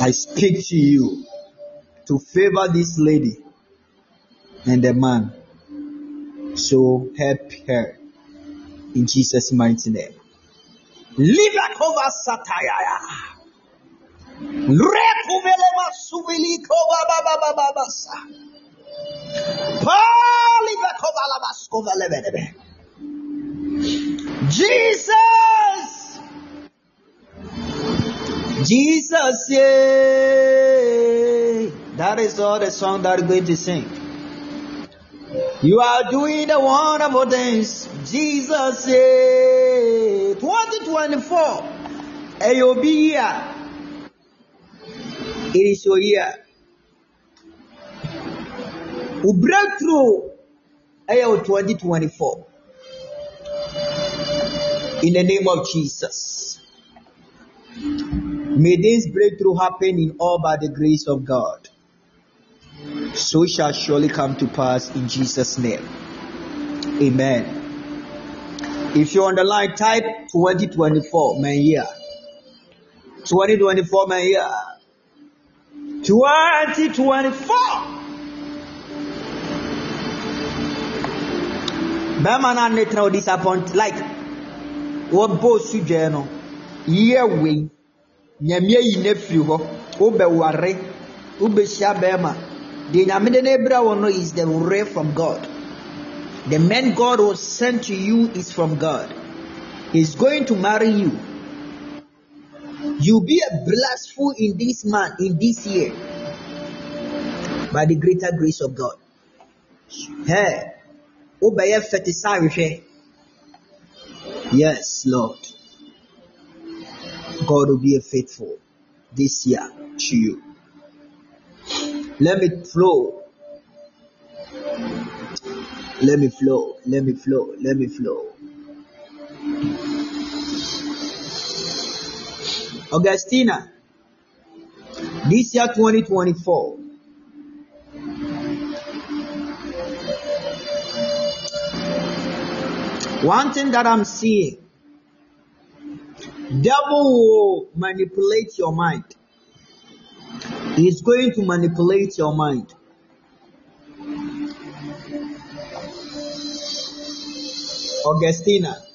I speak to you to favor this lady and the man. So help her in Jesus' mighty name. Live like over Satire. Jesus. Jesus, yeah. That is all the song that we're going to sing. You are doing the wonderful things. Jesus, yeah. 2024. Ayobi, yeah. It is your year. We break through AO 2024. In the name of Jesus. May this breakthrough happen in all by the grace of God. So it shall surely come to pass in Jesus' name. Amen. If you're on the line, type 2024, my year. 2024, my year. 2024. bɛrima no ane tena o disappoint like wɔbɔ sudwa no yie wei nyame ayi no afiri hɔ wobɛware wobɛhyia bɛrima deɛ nyame de no abira wɔ no is the ray from god. The man god will send to you is from god. He's going to marry you you be a blessful in this man in this year by the greater grace of God. Hey, obey Yes, Lord. God will be a faithful this year to you. Let me flow. Let me flow. Let me flow. Let me flow. Augustina, this year 2024, One thing that I'm seeing, devil will manipulate your mind. He's going to manipulate your mind. Augustina.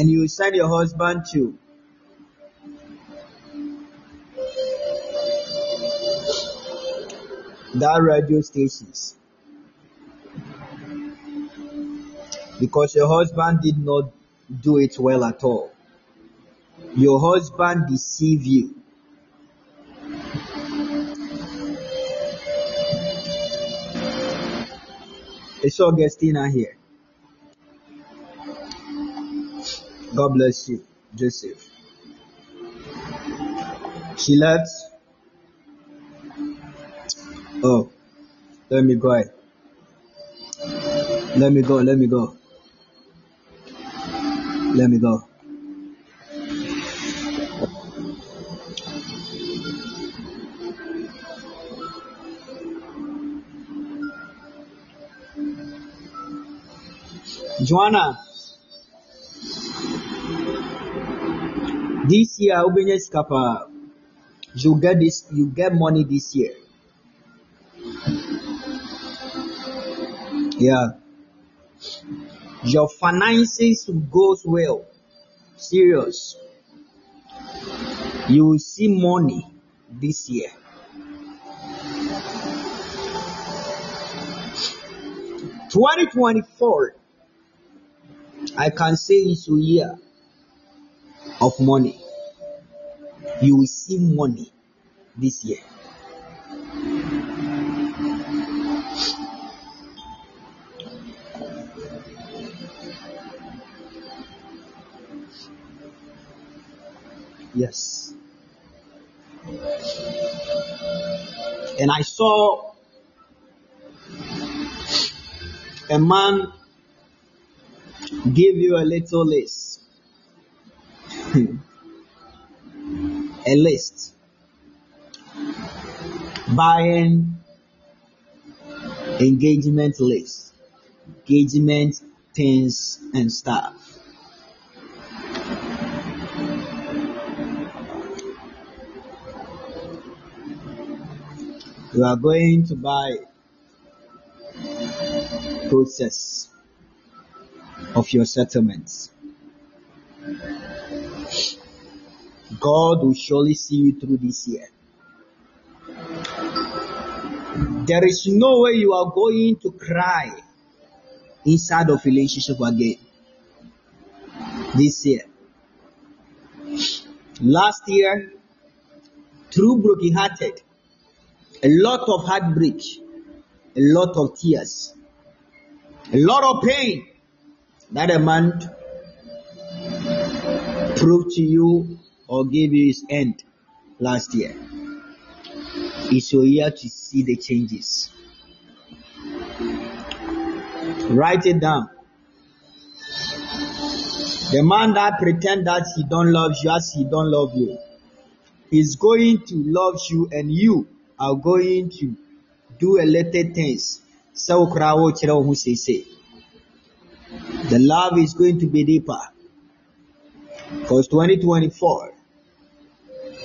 And you send your husband to that radio stations because your husband did not do it well at all. Your husband deceived you. It's Augustina here. God bless you, Joseph. She left. Oh, let me go. Let me go, let me go. Let me go. Joanna, this year Ubenya Skapa, you get this, you get money this year. Yeah. Your finances goes well. Serious. You will see money this year. Twenty twenty four, I can say it's a year of money. You will see money this year. Yes. And I saw a man give you a little list. a list. Buying engagement list. Engagement things and stuff. You are going to buy process of your settlements. God will surely see you through this year. There is no way you are going to cry inside of relationship again this year. Last year, through brokenhearted, a lot of heartbreak, a lot of tears, a lot of pain that a man proved to you or gave you his end last year. It's your year to see the changes. Write it down. The man that pretend that he don't love you as he don't love you is going to love you and you are going to do a little things. The love is going to be deeper. Because 2024,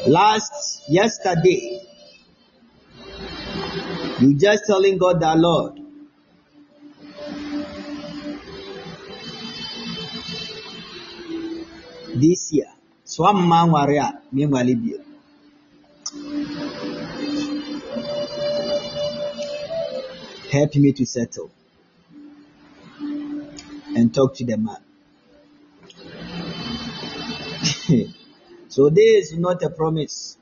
last yesterday, you just telling God that Lord, this year, so I'm man warrior, me help me to settle and talk to the man. so this is not a promise.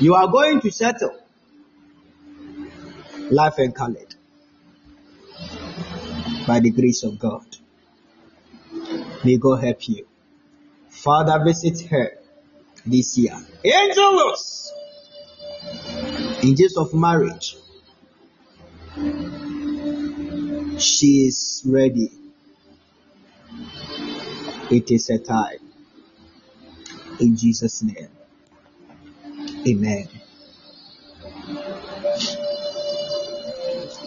You are going to settle life and colored by the grace of God. May God help you. Father, visit her this year. Angels, In case of marriage, she is ready. It is a time. In Jesus' name. Amen.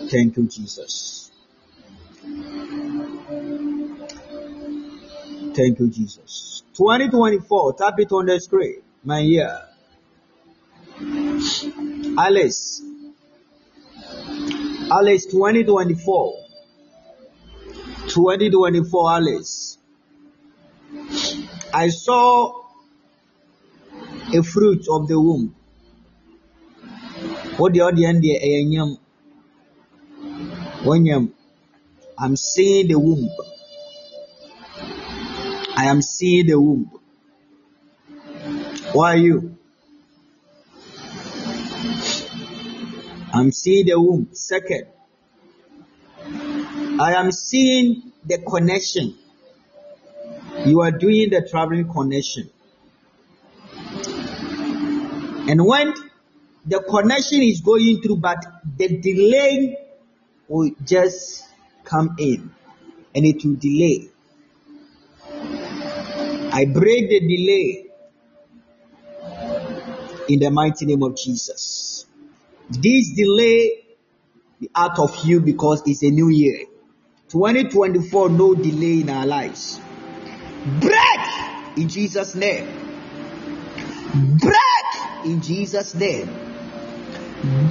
Thank you, Jesus. Thank you, Jesus. 2024, tap it on the screen. My year. Alice. Alice 2024. 2024 Alice. I saw a fruit of the womb. What the audience there eh, When I'm seeing the womb. I am seeing the womb. Why you? I'm seeing the womb. Second, I am seeing the connection. You are doing the traveling connection. And when the connection is going through, but the delay will just come in and it will delay. I break the delay in the mighty name of Jesus. This delay be out of you because it's a new year. 2024, no delay in our lives. Break in Jesus' name. Break in Jesus' name.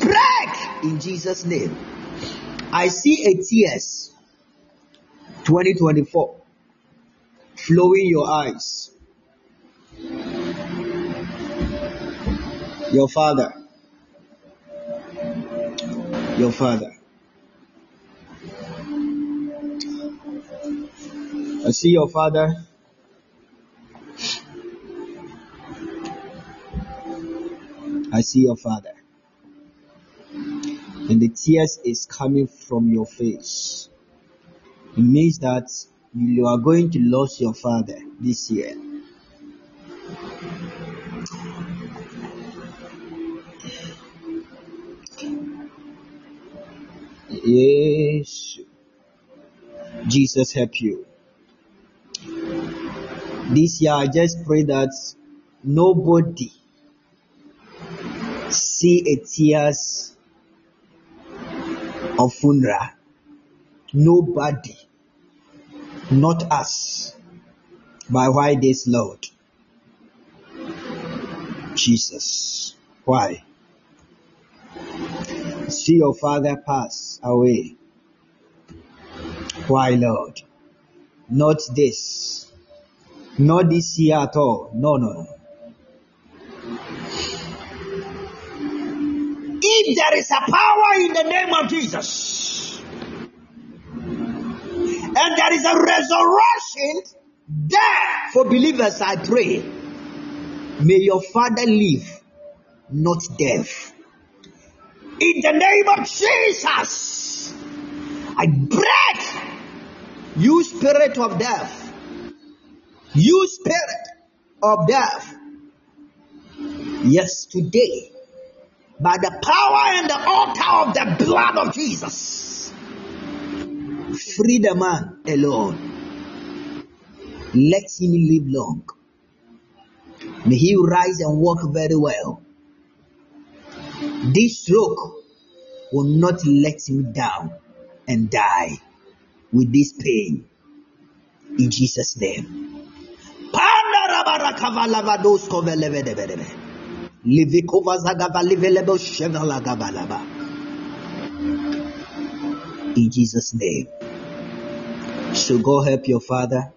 Break in Jesus' name. I see a tears 2024 flowing your eyes. Your father. Your father. I see your father. I see your father. And the tears is coming from your face. It means that you are going to lose your father this year. Yes. Jesus help you. This year I just pray that nobody see a tears of funeral. Nobody. Not us. By why this Lord? Jesus. Why? See your father pass away. Why, Lord? Not this. Not this year at all. No, no, no. If there is a power in the name of Jesus, and there is a resurrection there for believers, I pray, may your father live, not death. In the name of Jesus, I break you spirit of death, you spirit of death. Yes, today, by the power and the altar of the blood of Jesus, free the man alone. Let him live long. May he rise and walk very well. This stroke will not let him down and die with this pain. In Jesus' name. In Jesus' name. So go help your father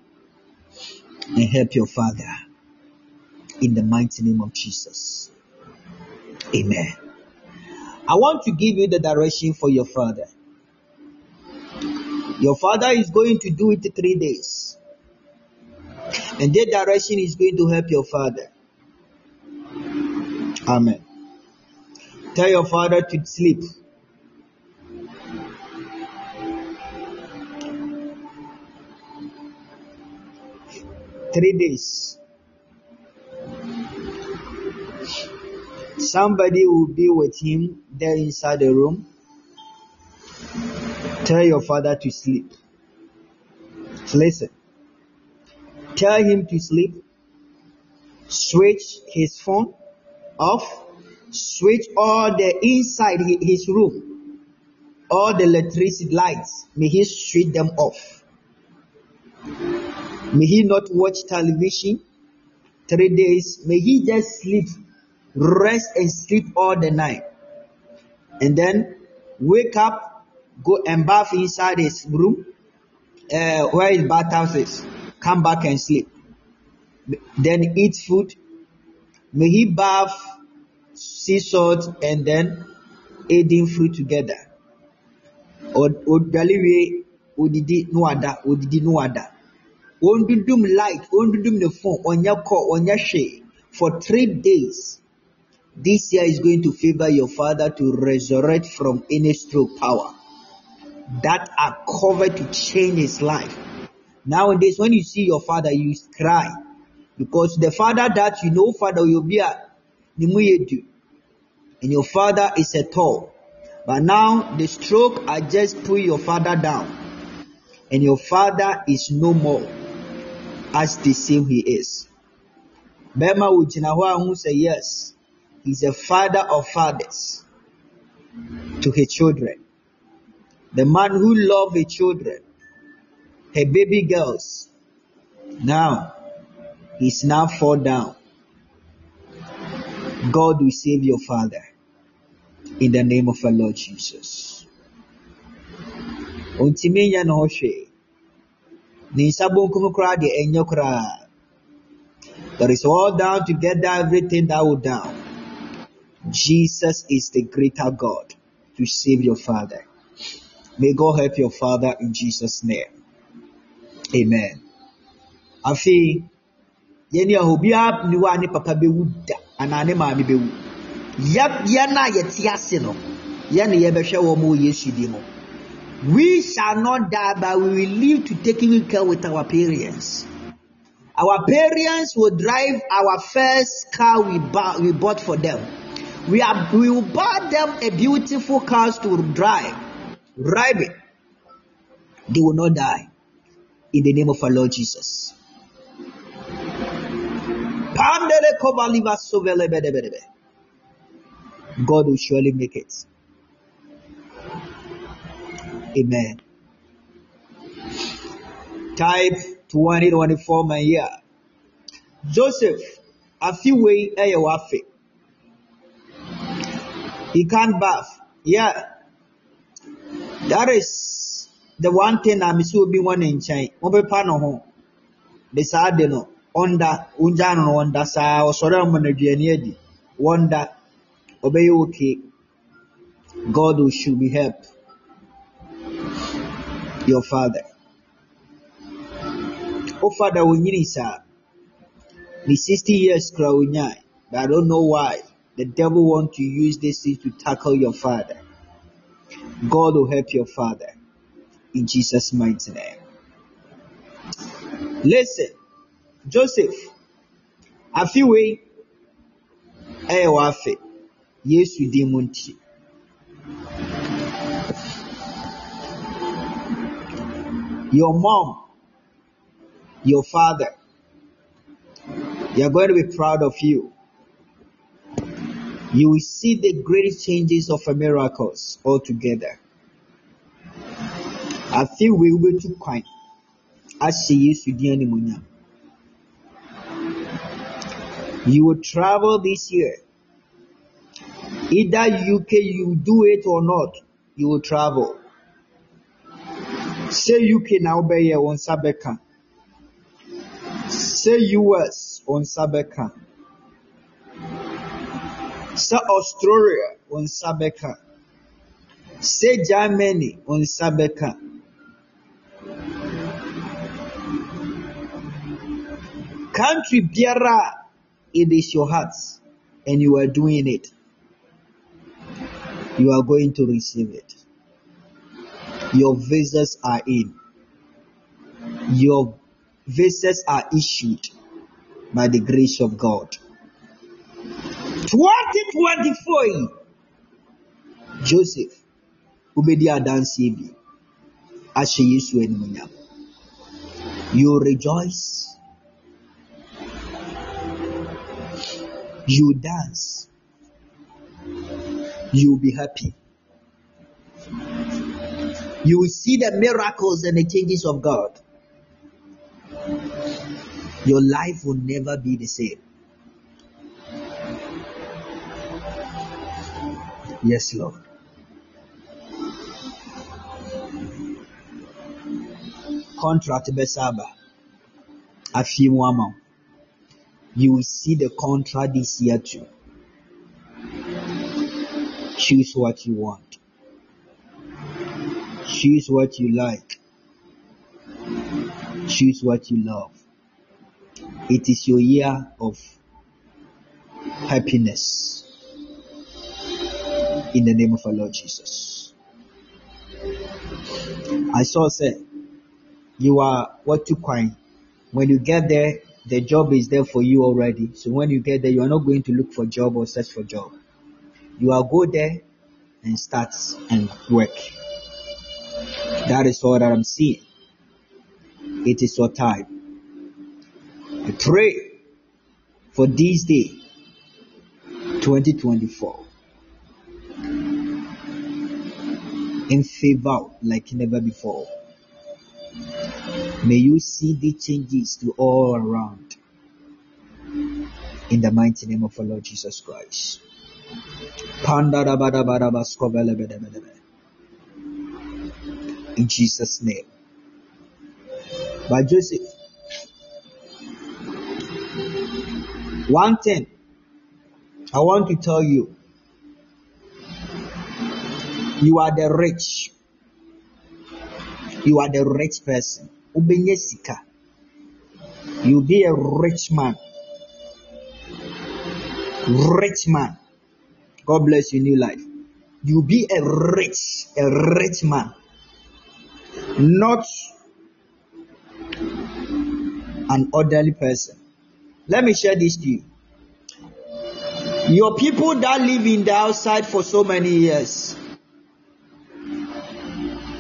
and help your father in the mighty name of Jesus. Amen. I want to give you the direction for your father. Your father is going to do it three days. And that direction is going to help your father. Amen. Tell your father to sleep. Three days. Somebody will be with him there inside the room. Tell your father to sleep. Listen. Tell him to sleep. Switch his phone off. Switch all the inside his room. All the electricity lights. May he switch them off. May he not watch television three days. May he just sleep, rest and sleep all the night. And then wake up, go and bath inside his room, uh, where his bathhouse is. Come back and sleep. Then eat food. May he bath, sea salt, and then eating fruit together. Odaliwe odidi no ada, odidi no ada. Ondudum light, ondudum the phone, onya call, onya share for three days. This year is going to favor your father to resurrect from any stroke power that are covered to change his life. Nowadays, when you see your father, you cry because the father that you know, father, you'll be a and your father is a tall. But now the stroke I just put your father down, and your father is no more as the same he is. Bema Ujinawa who say yes, he's a father of fathers to his children. The man who loved his children, her baby girls, now he's now fall down. God will save your father in the name of our Lord Jesus. Ontimi na ɔhwɛ ne nsa bonkum koraa deɛ. That is all down together, everything that will down. Jesus is the greater God to save your father. May God help your father in Jesus' name. Amen. Afei, yɛne obiara ni wa ne papa bɛwu da anaa ne maame bɛwu. Yɛn a yɛte ase no, yɛn yɛbɛhwɛ wɔn wɔ Yesu di mu. We shall not die, but we will live to take care with our parents. Our parents will drive our first car we, bought, we bought for them. We, are, we will buy them a beautiful car to drive. Drive it. They will not die. In the name of our Lord Jesus. God will surely make it. Amen. Type 2024 my year. Joseph, afiwei ɛyɛ wafe. He can't bath. Yeah. That is the one thing I'm sure obi wɔ ne nkyɛn. Wɔbɛpa no ho. De saa de no, ɔnda, wogya no ɔnda saa, ɔsɔre ama no aduane adi. Wɔnda, ɔbɛyɛ okay. God will should be help your father. Oh father, wonyini saa. The 60 years kura wonyae. But I don't know why the devil want to use this thing to tackle your father. God will help your father in Jesus' mighty name. Listen, Joseph, afiwe ɛyɛ wafe Yesu din mu nti. Your mom, your father, they are going to be proud of you. You will see the great changes of miracles altogether. I feel we will be too kind. I see you, Sudiani You will travel this year. Either UK, you do it or not, you will travel. Say UK na wobɛyɛ wo nsa bɛka. Say US wo nsa bɛka. Say Australia wo nsa bɛka. Say Germany wo nsa bɛka. Country biara it is your heart and you are doing it. You are going to receive it. Your visas are in. Your visas are issued by the grace of God. 2024 Joseph wobɛdi adanseɛ bi ahyɛ Yesu animuonyam. You rejoice. You dance. You will be happy. You will see the miracles and the changes of God. Your life will never be the same. Yes, Lord. Contract Besaba. Afimu You will see the contract this year too. Choose what you want. Choose what you like. Choose what you love. It is your year of happiness. In the name of our Lord Jesus. I saw say you are what to coin. When you get there, the job is there for you already. So when you get there, you are not going to look for job or search for job. You are go there and start and work. That is all that I'm seeing. It is your time. I pray for this day, 2024, in favor like never before. May you see the changes to all around. In the mighty name of our Lord Jesus Christ. In Jesus' name. By Joseph. One thing I want to tell you you are the rich. You are the rich person. You be a rich man. Rich man. God bless you, new life. You be a rich, a rich man. Not an orderly person. Let me share this to you. Your people that live in the outside for so many years,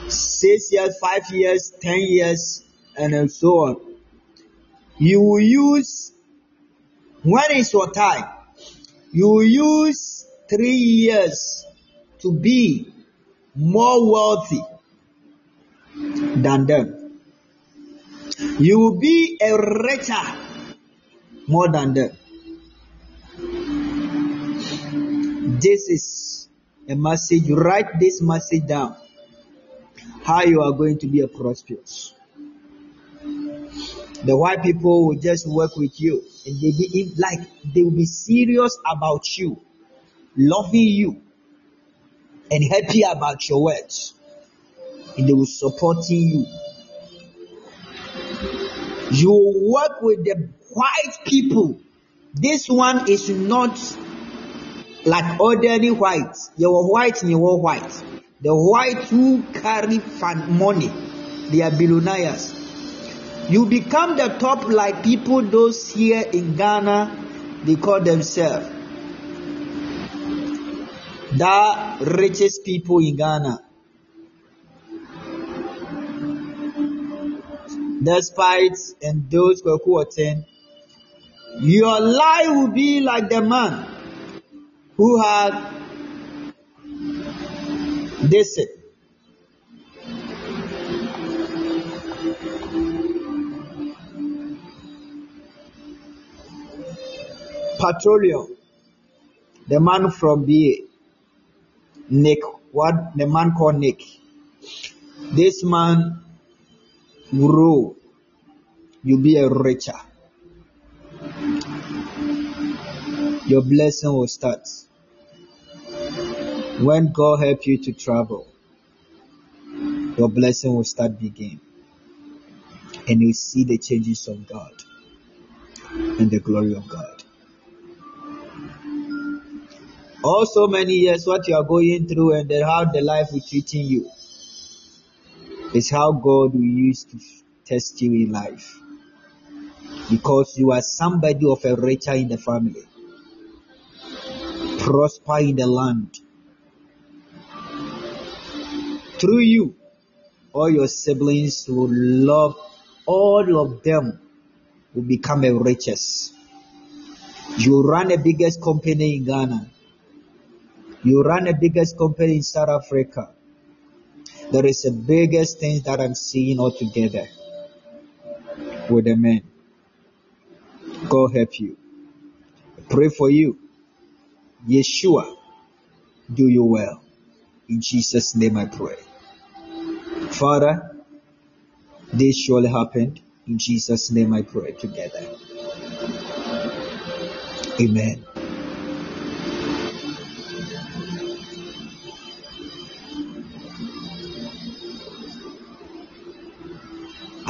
six years, five years, ten years, and so on. You will use, when is your time? You will use three years to be more wealthy than them. You will be a richer more than them. This is a message. Write this message down. How you are going to be a prosperous. The white people will just work with you and they be like they will be serious about you, loving you, and happy about your words. And they will supporting you. You work with the white people. This one is not like ordinary white. You are white and you are white. The white who carry money, they are billionaires. You become the top like people those here in Ghana, they call themselves the richest people in Ghana. Despite and those who attend, your life will be like the man who had this Petroleum, the man from BA, Nick, what the man called Nick. This man grow, you be a richer. Your blessing will start. When God help you to travel, your blessing will start begin. And you see the changes of God and the glory of God. Also many years what you are going through and then how the life is treating you is how God will use to test you in life. Because you are somebody of a richer in the family. prosper in the land. Through you, all your siblings will love, all of them will become a riches. You run the biggest company in Ghana. You run the biggest company in South Africa. There is the biggest thing that I'm seeing altogether with the men. God help you. Pray for you. Yeshua, do you well. In Jesus' name I pray. Father, this surely happened. In Jesus' name I pray together. Amen.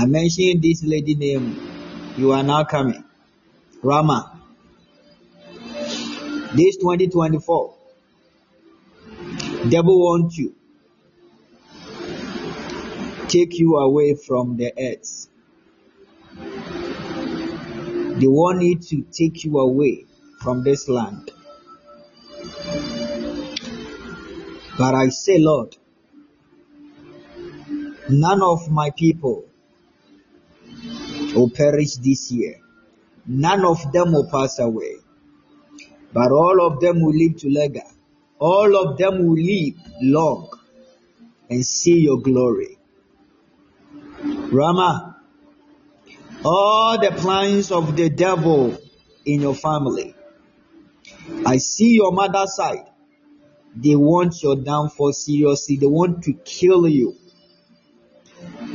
I mentioned this lady name. You are now coming. Rama. This 2024. Devil wants you. Take you away from the earth. They want you to take you away from this land. But I say, Lord, none of my people will perish this year. None of them will pass away, but all of them will live together. All of them will live long and see your glory. Rama, all the plans of the devil in your family. I see your mother's side. They want your downfall seriously. They want to kill you.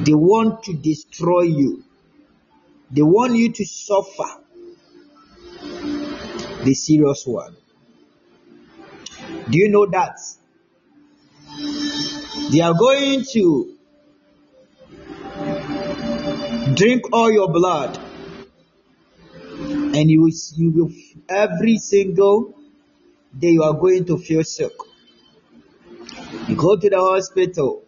They want to destroy you. They want you to suffer the serious one. Do you know that? They are going to drink all your blood and you will, you will every single day you are going to feel sick. You go to the hospital,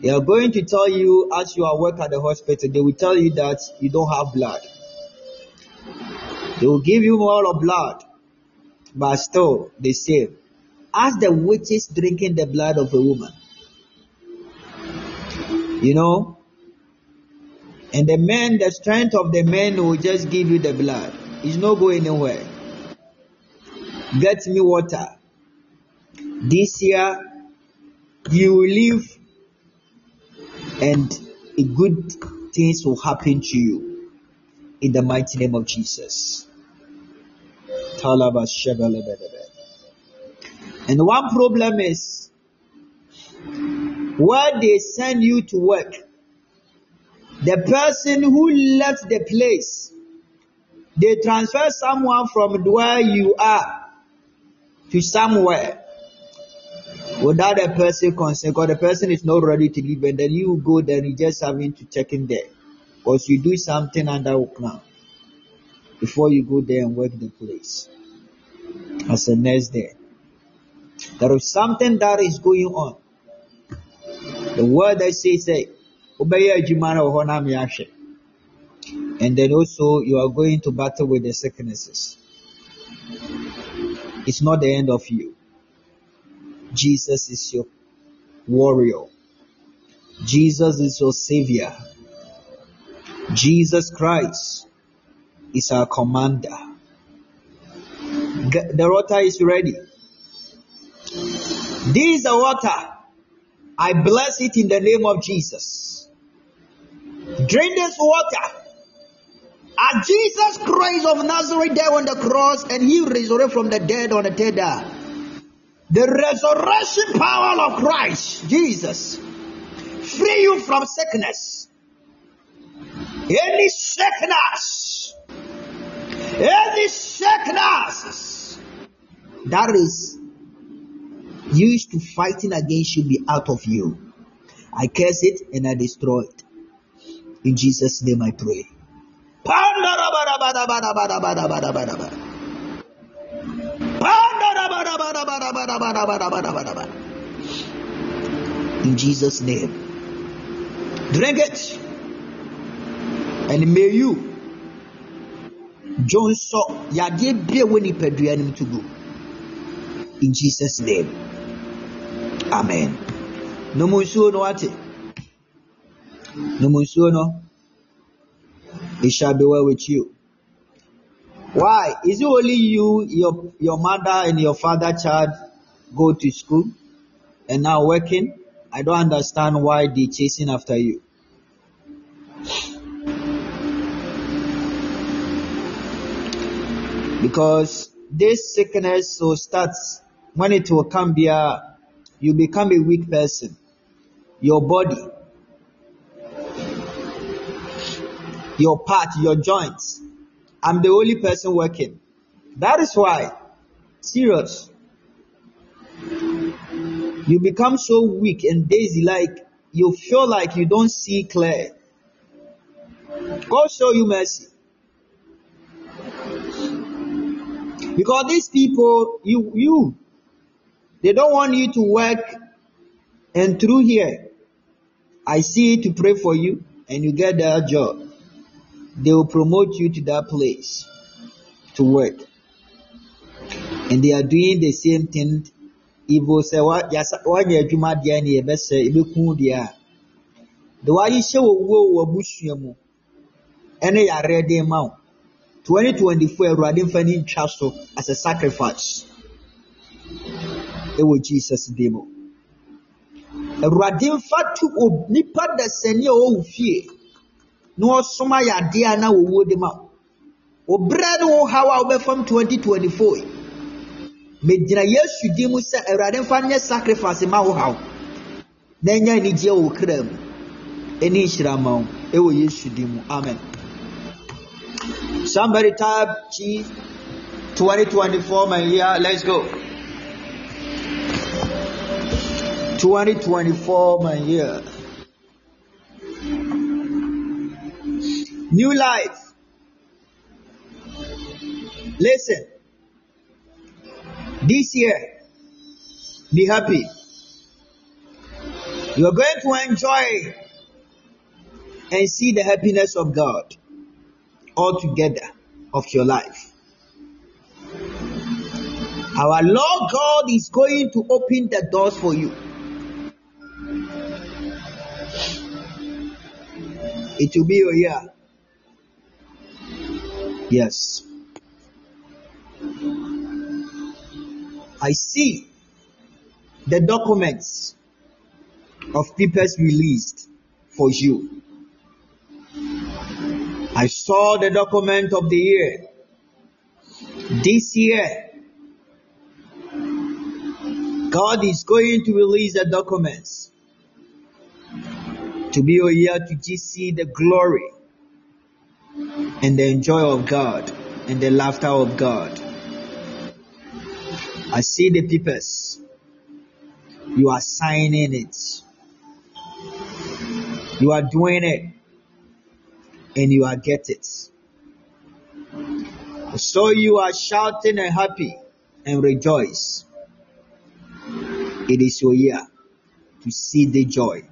they are going to tell you as you are working at the hospital, they will tell you that you don't have blood. They will give you more of blood, but still the same. As the witches drinking the blood of a woman. You know? And the men, the strength of the men will just give you the blood. It's not going anywhere. Get me water. This year, you will live and good things will happen to you in the mighty name of Jesus. And one problem is where they send you to work, the person who left the place, they transfer someone from where you are to somewhere without the person consent because the person is not ready to leave and then you go there you just having to check in there because you do something under a plan before you go there and work the place as a nurse there. There is something that is going on. The word that says a jumana. and then also you are going to battle with the sicknesses. It's not the end of you. Jesus is your warrior. Jesus is your savior. Jesus Christ is our commander. The water is ready. This is the water. I bless it in the name of Jesus. Drink this water. As Jesus Christ of Nazareth died on the cross and he resurrected from the dead on the third day. The resurrection power of Christ, Jesus, free you from sickness. Any sickness, any sickness that is used to fighting against you be out of you. I curse it and I destroy it. In Jesus' name I pray. In Jesus' name. Drink it. And may you John saw yadeɛ bia wɔ nipadua nim to go. In Jesus' name. Amen. No nsuo no ate. No nsuo no. It shall be well with you. Why? Is it only you, your your mother and your father child go to school and now working? I don't understand why they chasing after you. Because this sickness will start when it will come here, you become a weak person. Your body, your part, your joints. I'm the only person working. That is why. Serious. You become so weak and daisy like you feel like you don't see clear. God show you mercy. Because these people, you, you, they don't want you to work and through here, I see to pray for you and you get that job. They will promote you to that place to work. And they are doing the same thing. Evil say what ne yɛbɛsɛ ebeku deɛ a de wayehyɛ wɔ wuo wɔ abusua mu. Ɛne yareɛ de ma wo. 2024 awurade mfa ne ntwa so as a sacrifice. It ɛwɔ jesus dim awurade mfa to nipa dasani a ɔwɔ fie na ɔsom ayɛ adeɛ a na wɔwuo de ma wo obrɛ ne wo haw a wobɛfam 2024 yi megyina yesu din mu sɛ awurade mfa nyɛ sacrifice ma wo haw na ɛnyɛ anigyeɛ wɔ kra mu ɛne nhyira ma wo ɛwɔ yesu din mu amen Somebody type G 2024 my year. Let's go. 2024 my year. New life. Listen. This year, be happy. You are going to enjoy and see the happiness of God altogether of your life. Our Lord God is going to open the doors for you. It will be your year. Yes. I see the documents of papers released for you. I saw the document of the year. This year, God is going to release the documents to be a year to see the glory and the joy of God and the laughter of God. I see the papers. You are signing it. You are doing it and you are get it. So you are shouting and happy and rejoice. It is your year to see the joy.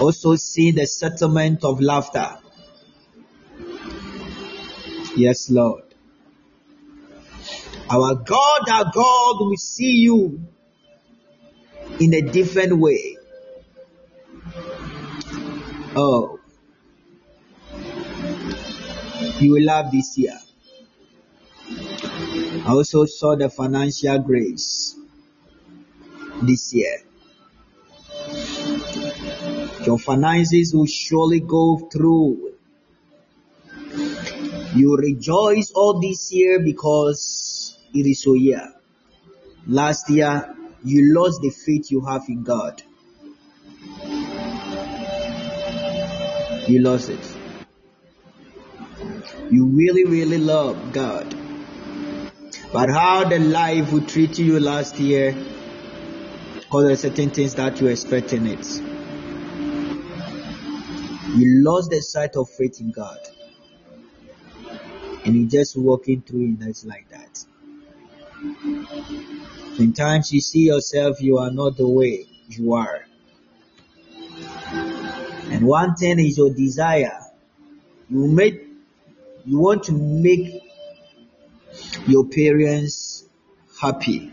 Also see the settlement of laughter. Yes, Lord. Our God, our God we see you in a different way. Oh, you will love this year. I also saw the financial grace this year. Your finances will surely go through. You rejoice all this year because it is your year. Last year, you lost the faith you have in God. You lost it. You really, really love God. But how the life would treat you last year, because there are certain things that you expect in it. You lost the sight of faith in God. And you just walking through life like that. Sometimes you see yourself, you are not the way you are. And one thing is your desire. You make, you want to make your parents happy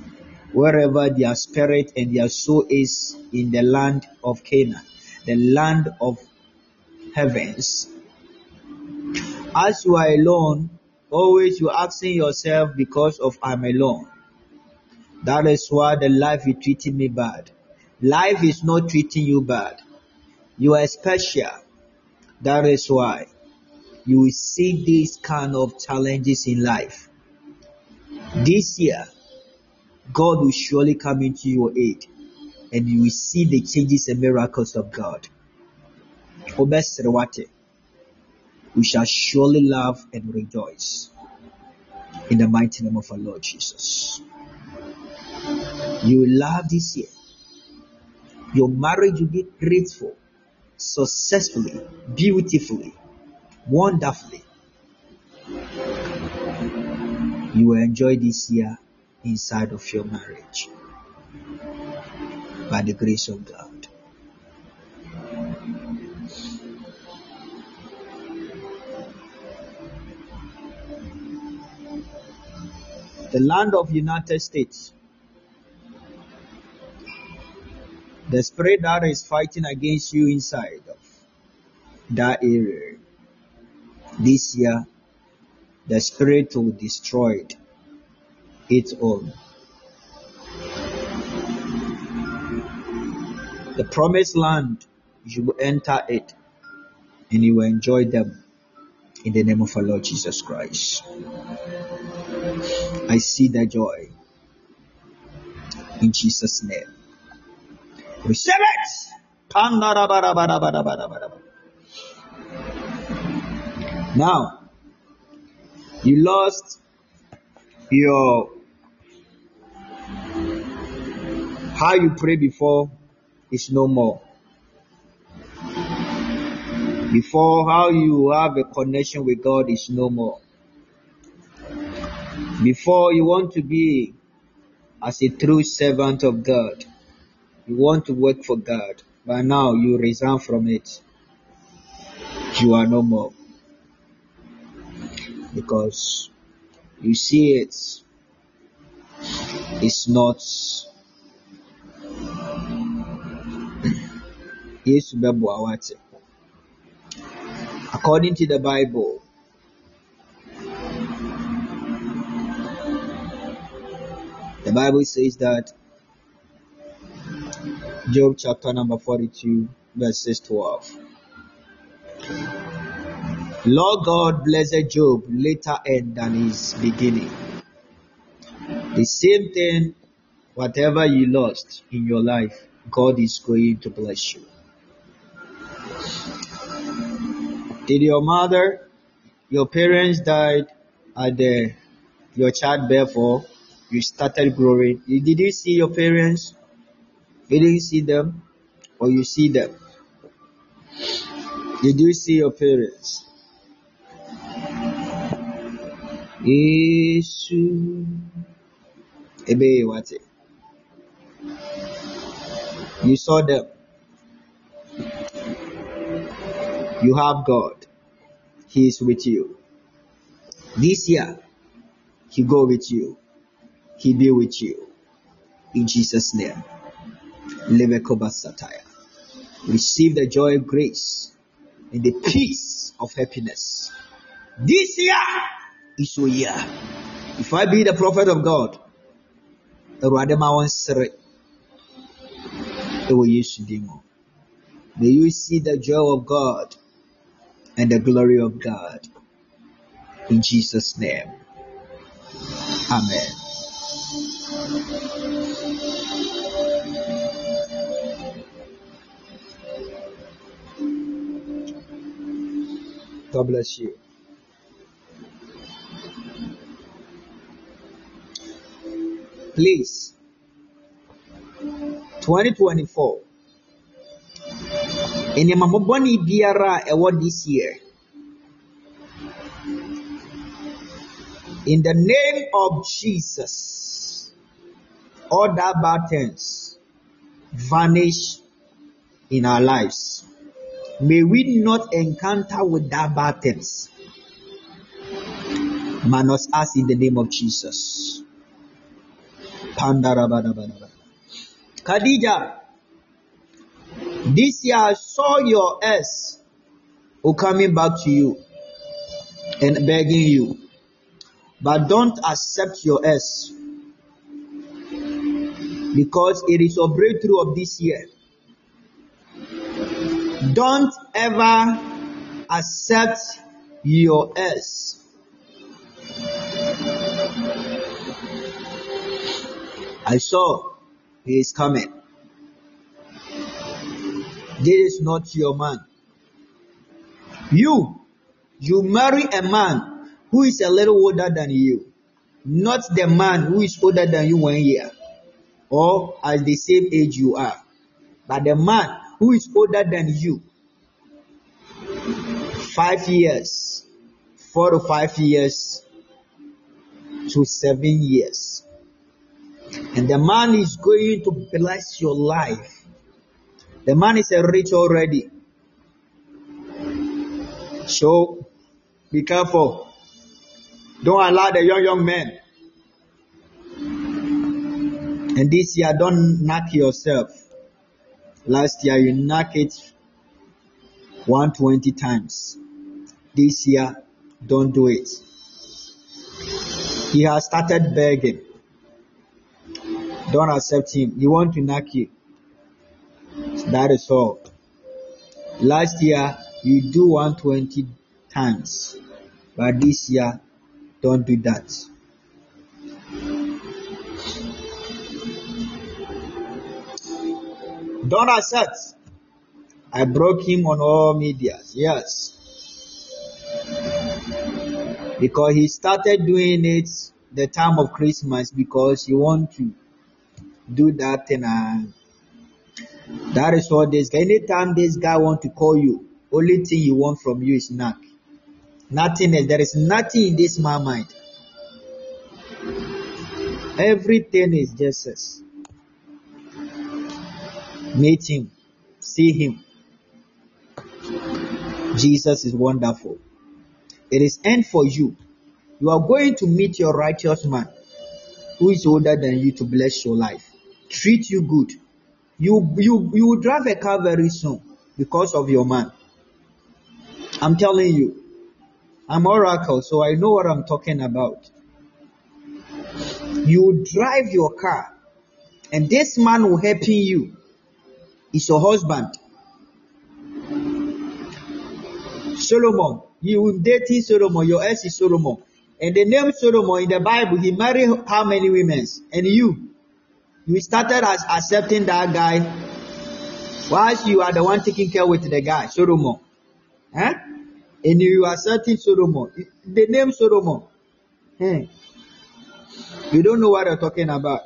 wherever their spirit and their soul is in the land of Canaan, the land of heavens. As you are alone, always you asking yourself because of I'm alone. That is why the life is treating me bad. Life is not treating you bad. You are special. That is why you will see these kind of challenges in life. This year, God will surely come into your aid and you will see the changes and miracles of God. We shall surely laugh and rejoice in the mighty name of our Lord Jesus. You will laugh this year. Your marriage will be grateful, successfully, beautifully, wonderfully. You will enjoy this year inside of your marriage by the grace of God. The land of United States. The spirit that is fighting against you inside of that area. This year, the spirit will destroy it its own. The promised land, you will enter it and you will enjoy them in the name of our Lord Jesus Christ. I see the joy in Jesus' name. Receive it. Now, you lost your how you pray before is no more. Before how you have a connection with God is no more. Before you want to be as a true servant of God, you want to work for God, but now you resign from it. You are no more. Because you see it, it's not Yesu bɛboa wate. According to the Bible, the Bible says that Job chapter number 42, verses 12. Lord God blessed Job later end than his beginning. The same thing, whatever you lost in your life, God is going to bless you. Did your mother, your parents died at the your childbirth or you started growing? Did you see your parents? You didn't see them or you see them? Did you see your parents? Yesu. Ebe what? You saw them. You have God. He is with you. This year, He go with you. He be with you. In Jesus' name. Satire. Receive the joy of grace and the peace of happiness. This year is your year. If I be the prophet of God, Awurade ma wɔn sere ɛwɔ Yesu din mu. May you see the joy of God and the glory of God. In Jesus' name. Amen. God bless you. Please, 2024 nneɛma mmɔbɔne biara a ɛwɔ this year. In the name of jesus all that bad things vanish in our lives. May we not encounter with that bad things minus us in the name of jesus. Khadija, this year I saw your ex who coming back to you and begging you. But don't accept your ex because it is your breakthrough of this year. Don't ever accept your ex. I saw he is coming. This is not your man. You, you marry a man who is a little older than you, not the man who is older than you one year or as the same age you are, but the man who is older than you, five years, four to five years to seven years. And the man is going to bless your life. The man is a rich already. So be careful. Don't allow the young young men. And this year, don't knock yourself. Last year, you knock it 120 times. This year, don't do it. He has started begging. Don't accept him. He want to knock you. That is all. Last year, you do 120 times. But this year, don't do that. Don't accept. I broke him on all medias. Yes. Because he started doing it the time of Christmas because he want to do that and uh, that is what this guy. Anytime this guy want to call you, only thing he want from you is knock. Nothing else. There is nothing in this man mind. Everything is just us. Meet him. See him. Jesus is wonderful. It is end for you. You are going to meet your righteous man who is older than you to bless your life. Treat you good. You you you will drive a car very soon because of your man. I'm telling you. I'm oracle, so I know what I'm talking about. You drive your car, and this man will helping you. Is your husband. Solomon, you will dating Solomon, your ex is Solomon. And the name Solomon in the Bible, he married how many women? And you, you started as accepting that guy, whilst you are the one taking care with the guy, Solomon. Huh? And you are accepting Solomon. The name Solomon. Hmm. You don't know what I'm talking about.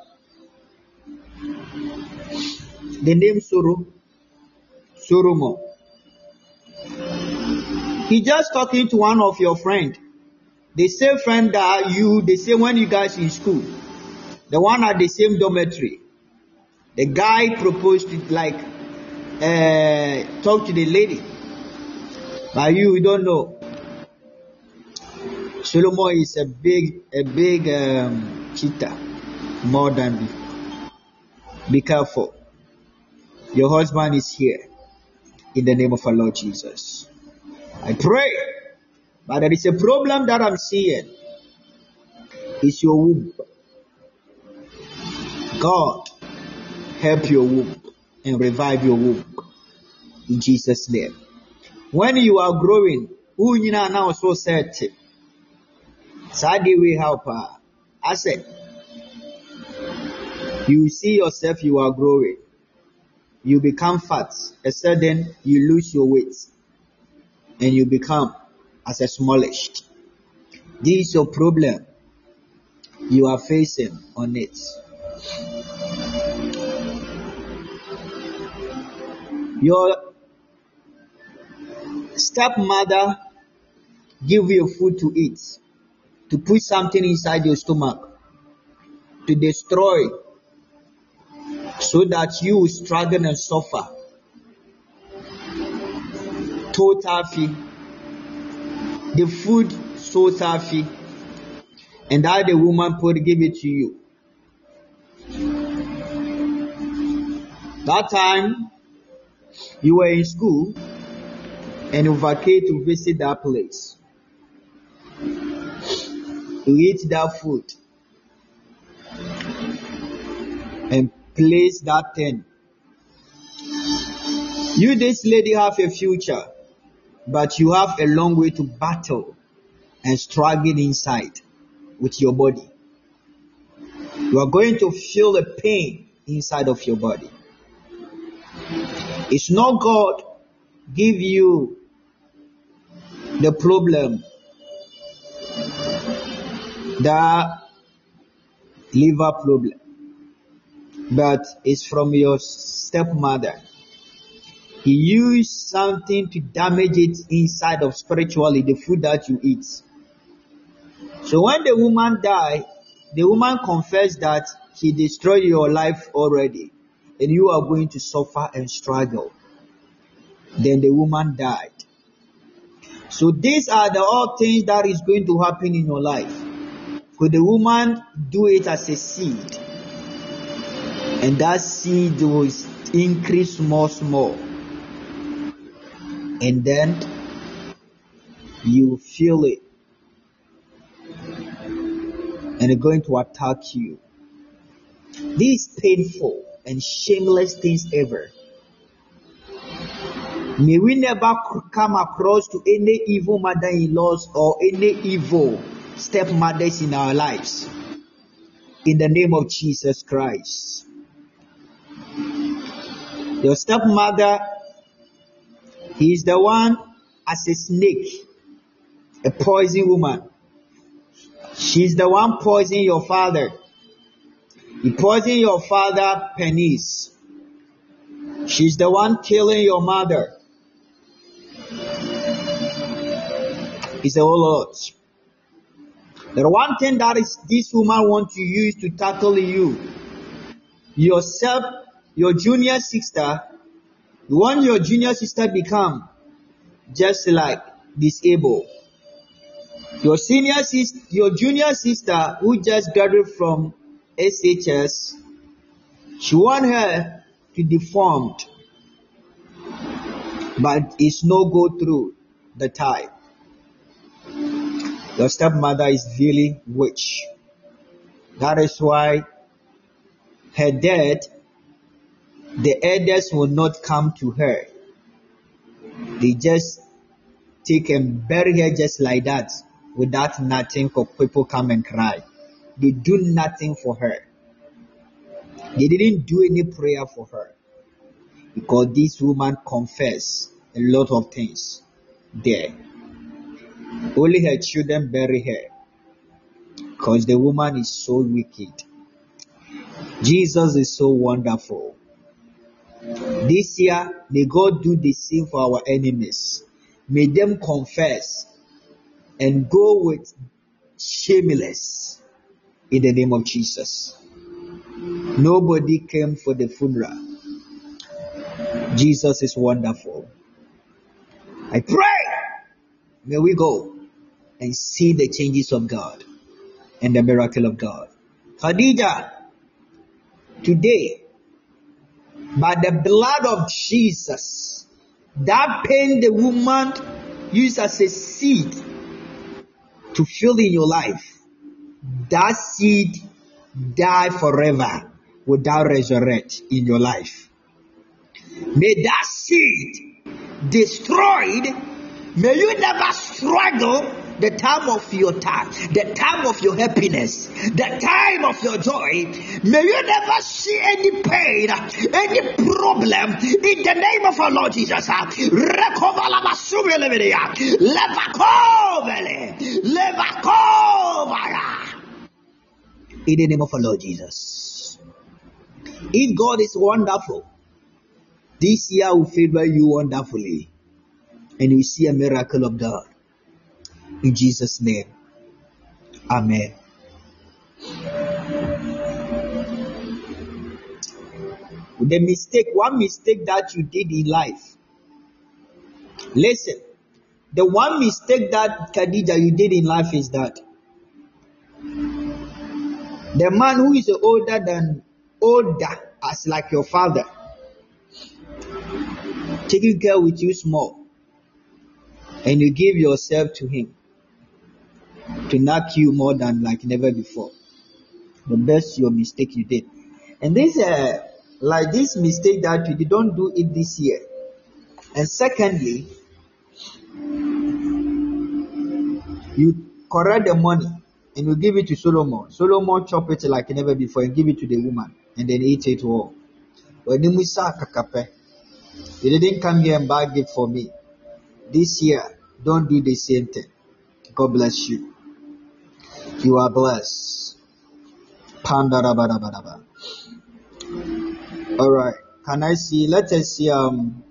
The name Soro, Solomon. He just talking to one of your friend. The same friend that you, the same when you guys in school. The one at the same dormitory. The guy proposed to like uh, talk to the lady. But you, you don't know. Solomon is a big, a big um, cheater, more than before. Be careful. Your husband is here in the name of our Lord Jesus. I pray, but there is a problem that I'm seeing. It's your womb. God, help your womb and revive your womb in Jesus' name. When you are growing, who you now so set. Sadly, we help her. I said, you see yourself, you are growing. You become fat. A sudden, you lose your weight. And you become as a smallish. This is your problem you are facing on it. Your stepmother give you food to eat, to put something inside your stomach, to destroy, so that you will struggle and suffer. Total fee. The food so fee. And that the woman put give it to you. That time you were in school and you vacate to visit that place. You eat that food and place that thing. You, this lady, have a future, but you have a long way to battle and struggle inside with your body. You are going to feel the pain inside of your body. It's not God give you the problem the liver problem but it's from your stepmother. He used something to damage it inside of spiritually the food that you eat. So when the woman died the woman confessed that he destroyed your life already and you are going to suffer and struggle. Then the woman died. So these are the all things that is going to happen in your life. Could the woman do it as a seed? And that seed will increase more, small. And then you feel it. And it's going to attack you. This is painful and shameless things ever. May we never come across to any evil mother-in-laws or any evil stepmothers in our lives. In the name of Jesus Christ. Your stepmother, he is the one as a snake, a poison woman. She's the one poisoning your father. You poison your father, Penis. She's the one killing your mother. It's a whole lot. The one thing that is this woman want to use to tackle you, yourself, your junior sister, you want your junior sister become just like disabled. Your senior sister, your junior sister who just graduated from SHS, she want her to deformed, but it's no go through the type. Your stepmother is really witch. That is why her death, the elders will not come to her. They just take and bury her just like that without nothing for people come and cry. They do nothing for her. They didn't do any prayer for her because this woman confessed a lot of things there. Only her children bury her because the woman is so wicked. Jesus is so wonderful. This year, may God do the same for our enemies. May them confess and go with shameless in the name of Jesus. Nobody came for the funeral. Jesus is wonderful. I pray, may we go and see the changes of God and the miracle of God. Khadija, today, by the blood of Jesus, that pain the woman used as a seed to fill in your life, that seed die forever without resurrect in your life. May that seed destroyed, may you never struggle the time of your time, the time of your happiness, the time of your joy. May you never see any pain, any problem in the name of our Lord Jesus. In the name of our Lord Jesus. If God is wonderful, this year will favor you wonderfully, and you see a miracle of God. In Jesus' name. Amen. The mistake, one mistake that you did in life. Listen, the one mistake that Khadija you did in life is that the man who is older than older as like your father taking care with you small, and you give yourself to Him to knock you more than like never before. The best your mistake you did. And this, uh, like this mistake that you don't do it this year. And secondly, you correct the money and you give it to Solomon. Solomon chop it like never before and give it to the woman and then eat it all. When you didn't come here and buy gift for me. This year, don't do the same thing. God bless you. You are blessed. All right. Can I see? Let us see um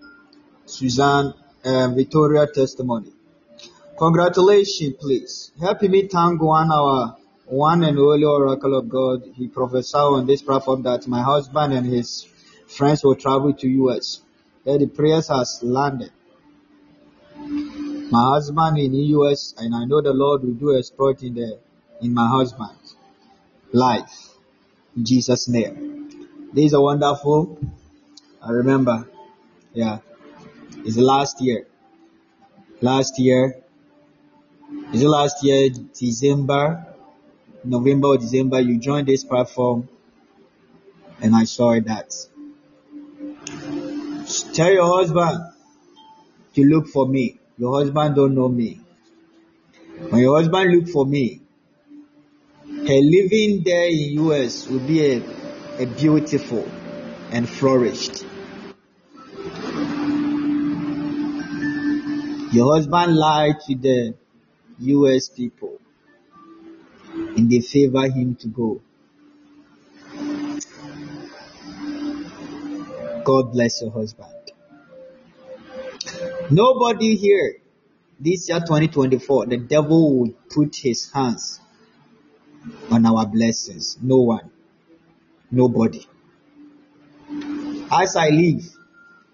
Suzanne uh, Victoria testimony. Congratulations, please. Help me thank one our one and only oracle of God. He prophesied on this platform that my husband and his friends will travel to US. That the prayers has landed. My husband in the US and I know the Lord will do exploit in the in my husband's life. In Jesus' name. This is a wonderful. I remember. Yeah. It's last year. Last year is it last year, December, November or December, you joined this platform and I saw that. Tell your husband to look for me. Your husband don't know me. When your husband look for me, her living there in US will be a, a beautiful and flourished. Your husband lied to the US people and they favor him to go. God bless your husband. Nobody here this year 2024, the devil will put his hands on our blessings. No one. Nobody. As I live,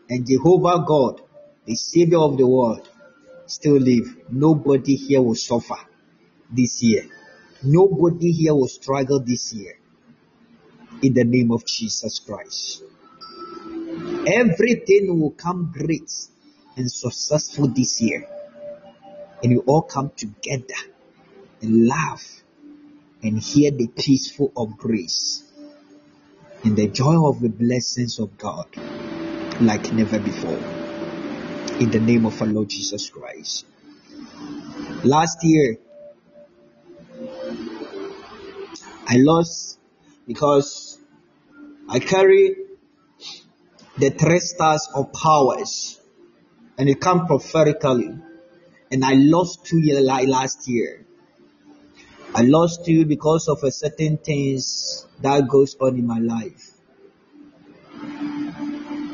and Jehovah God, the Savior of the world, still live, nobody here will suffer this year. Nobody here will struggle this year. In the name of Jesus Christ. Everything will come great and successful this year. And you all come together and laugh and hear the peaceful of grace and the joy of the blessings of God like never before in the name of our Lord Jesus Christ. Last year, I lost because I carry the three stars of powers and it come prophetically. And I lost two like last year. I lost two because of a certain things that goes on in my life.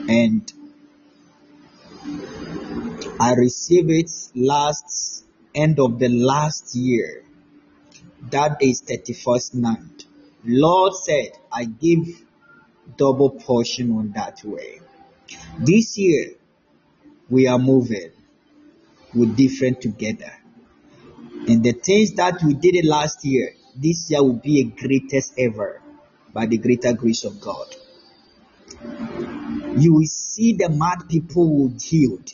And I received it last end of the last year. That is 31st night. Lord said, I give double portion on that way. This year, we are moving with different together. And the things that we did last year, this year will be a greatest ever by the greater grace of God. You will see the mad people will healed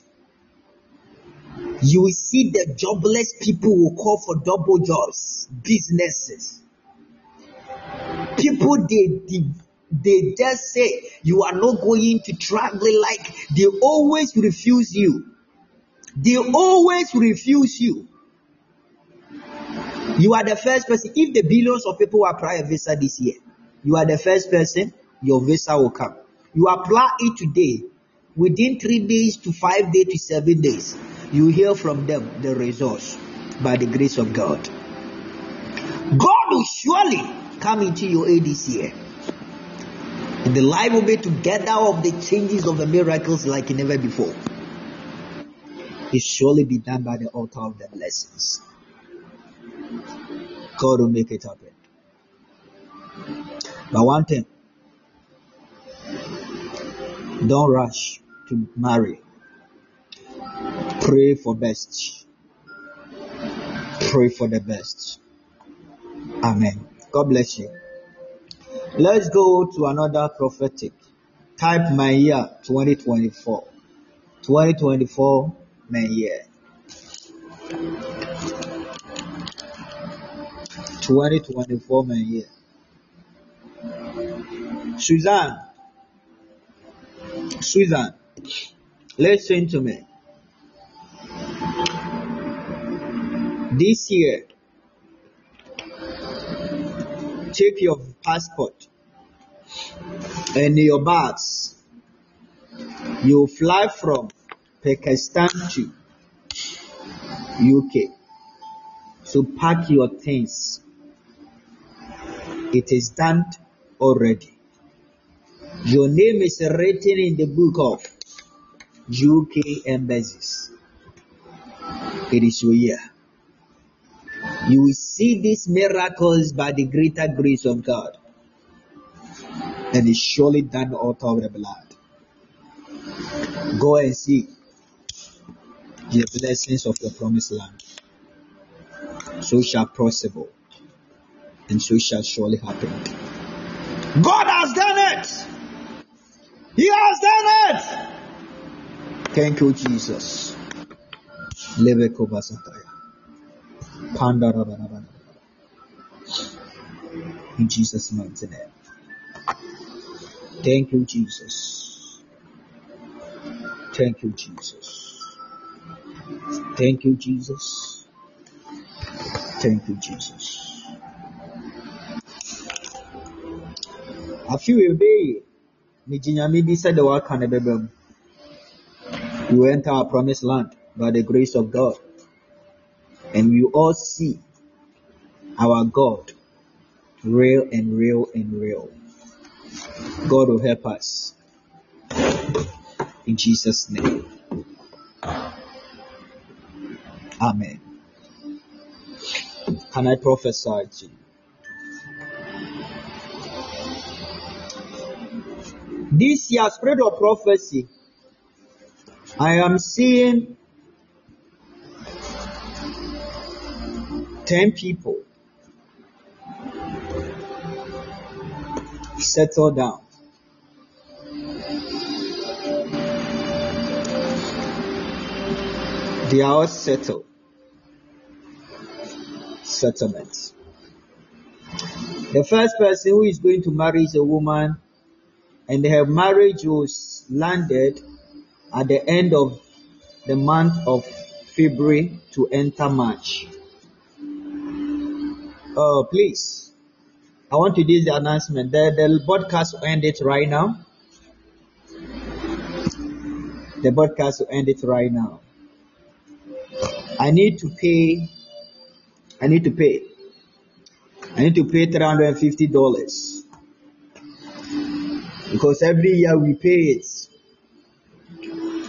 you will see the jobless people will call for double jobs, businesses. People they, they they just say you are not going to travel like they always refuse you. They always refuse you. You are the first person. If the billions of people apply a visa this year, you are the first person, your visa will come. You apply it today, within three days to five days to seven days, you hear from them the results by the grace of God. God will surely come into your aid this year. And the life will be together of the changes of the miracles like never before. It surely be done by the altar of the blessings. God will make it happen. But one thing, don't rush to marry. Pray for best. Pray for the best. Amen. God bless you. Let's go to another prophetic. Type my year 2024. 2024 my year. 2024 my year. Suzanne, Suzanne, listen to me. This year, take your passport and your bags. You fly from Pakistan to UK. So pack your things. It is done already. Your name is written in the book of UK embassies. It is your year. You will see these miracles by the greater grace of God. And it's surely done out of the blood. Go and see the blessings of the promised land. So shall possible, and so shall surely happen. God has done it. He has done it. Thank you, Jesus. In Jesus' name. Thank you, Jesus. Thank you, Jesus. Thank you, Jesus. Thank you, Jesus. afe wei bɛyɛ megye nyame di sɛ deɛ waka no bɛba mu we enter our promised land by the grace of god and we all see our god real and real and real. God will help us in jesus name. Amen. Can i prophesy to you? This year, spirit of prophecy, I am seeing 10 people settle down. They are all settled. Settlement. The first person who is going to marry is a woman and her marriage was landed at the end of the month of February to enter March. Uh, please, I want to do the announcement. The, the broadcast will end it right now. The broadcast will end it right now. I need to pay. I need to pay. I need to pay three hundred and fifty dollars because every year we pay it.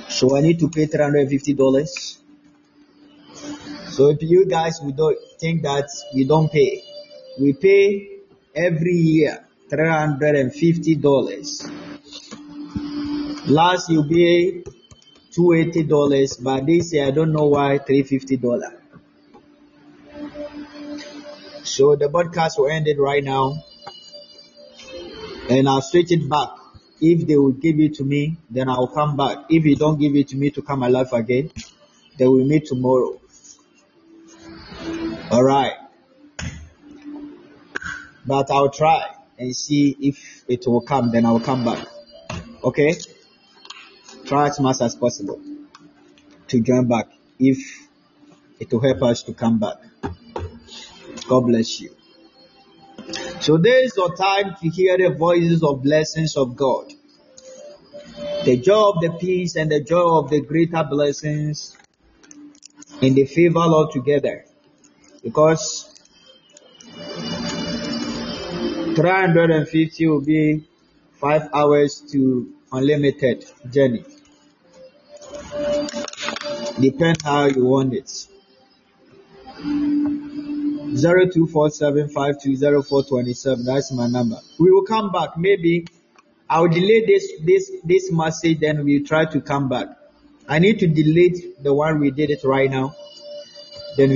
So I need to pay three hundred and fifty dollars. So if you guys we don't think that we don't pay, we pay every year three hundred and fifty dollars. Last year, you pay two eighty dollars, but this year I don't know why three fifty dollar. So the broadcast will end it right now, and I'll switch it back. If they will give it to me, then I'll come back. If you don't give it to me to come alive again, then we meet tomorrow. All right. But I'll try and see if it will come. Then I'll come back. Okay. Try as much as possible to join back if it will help us to come back. God bless you. So there is your time to hear the voices of blessings of God. The joy of the peace and the joy of the greater blessings in the favor altogether. Because 350 will be 5 hours to unlimited journey. Depend how you want it. 0247520427. That's my number. We will come back. Maybe I'll delay this this this message, then we'll try to come back. I need to delete the one we did it right now. Then we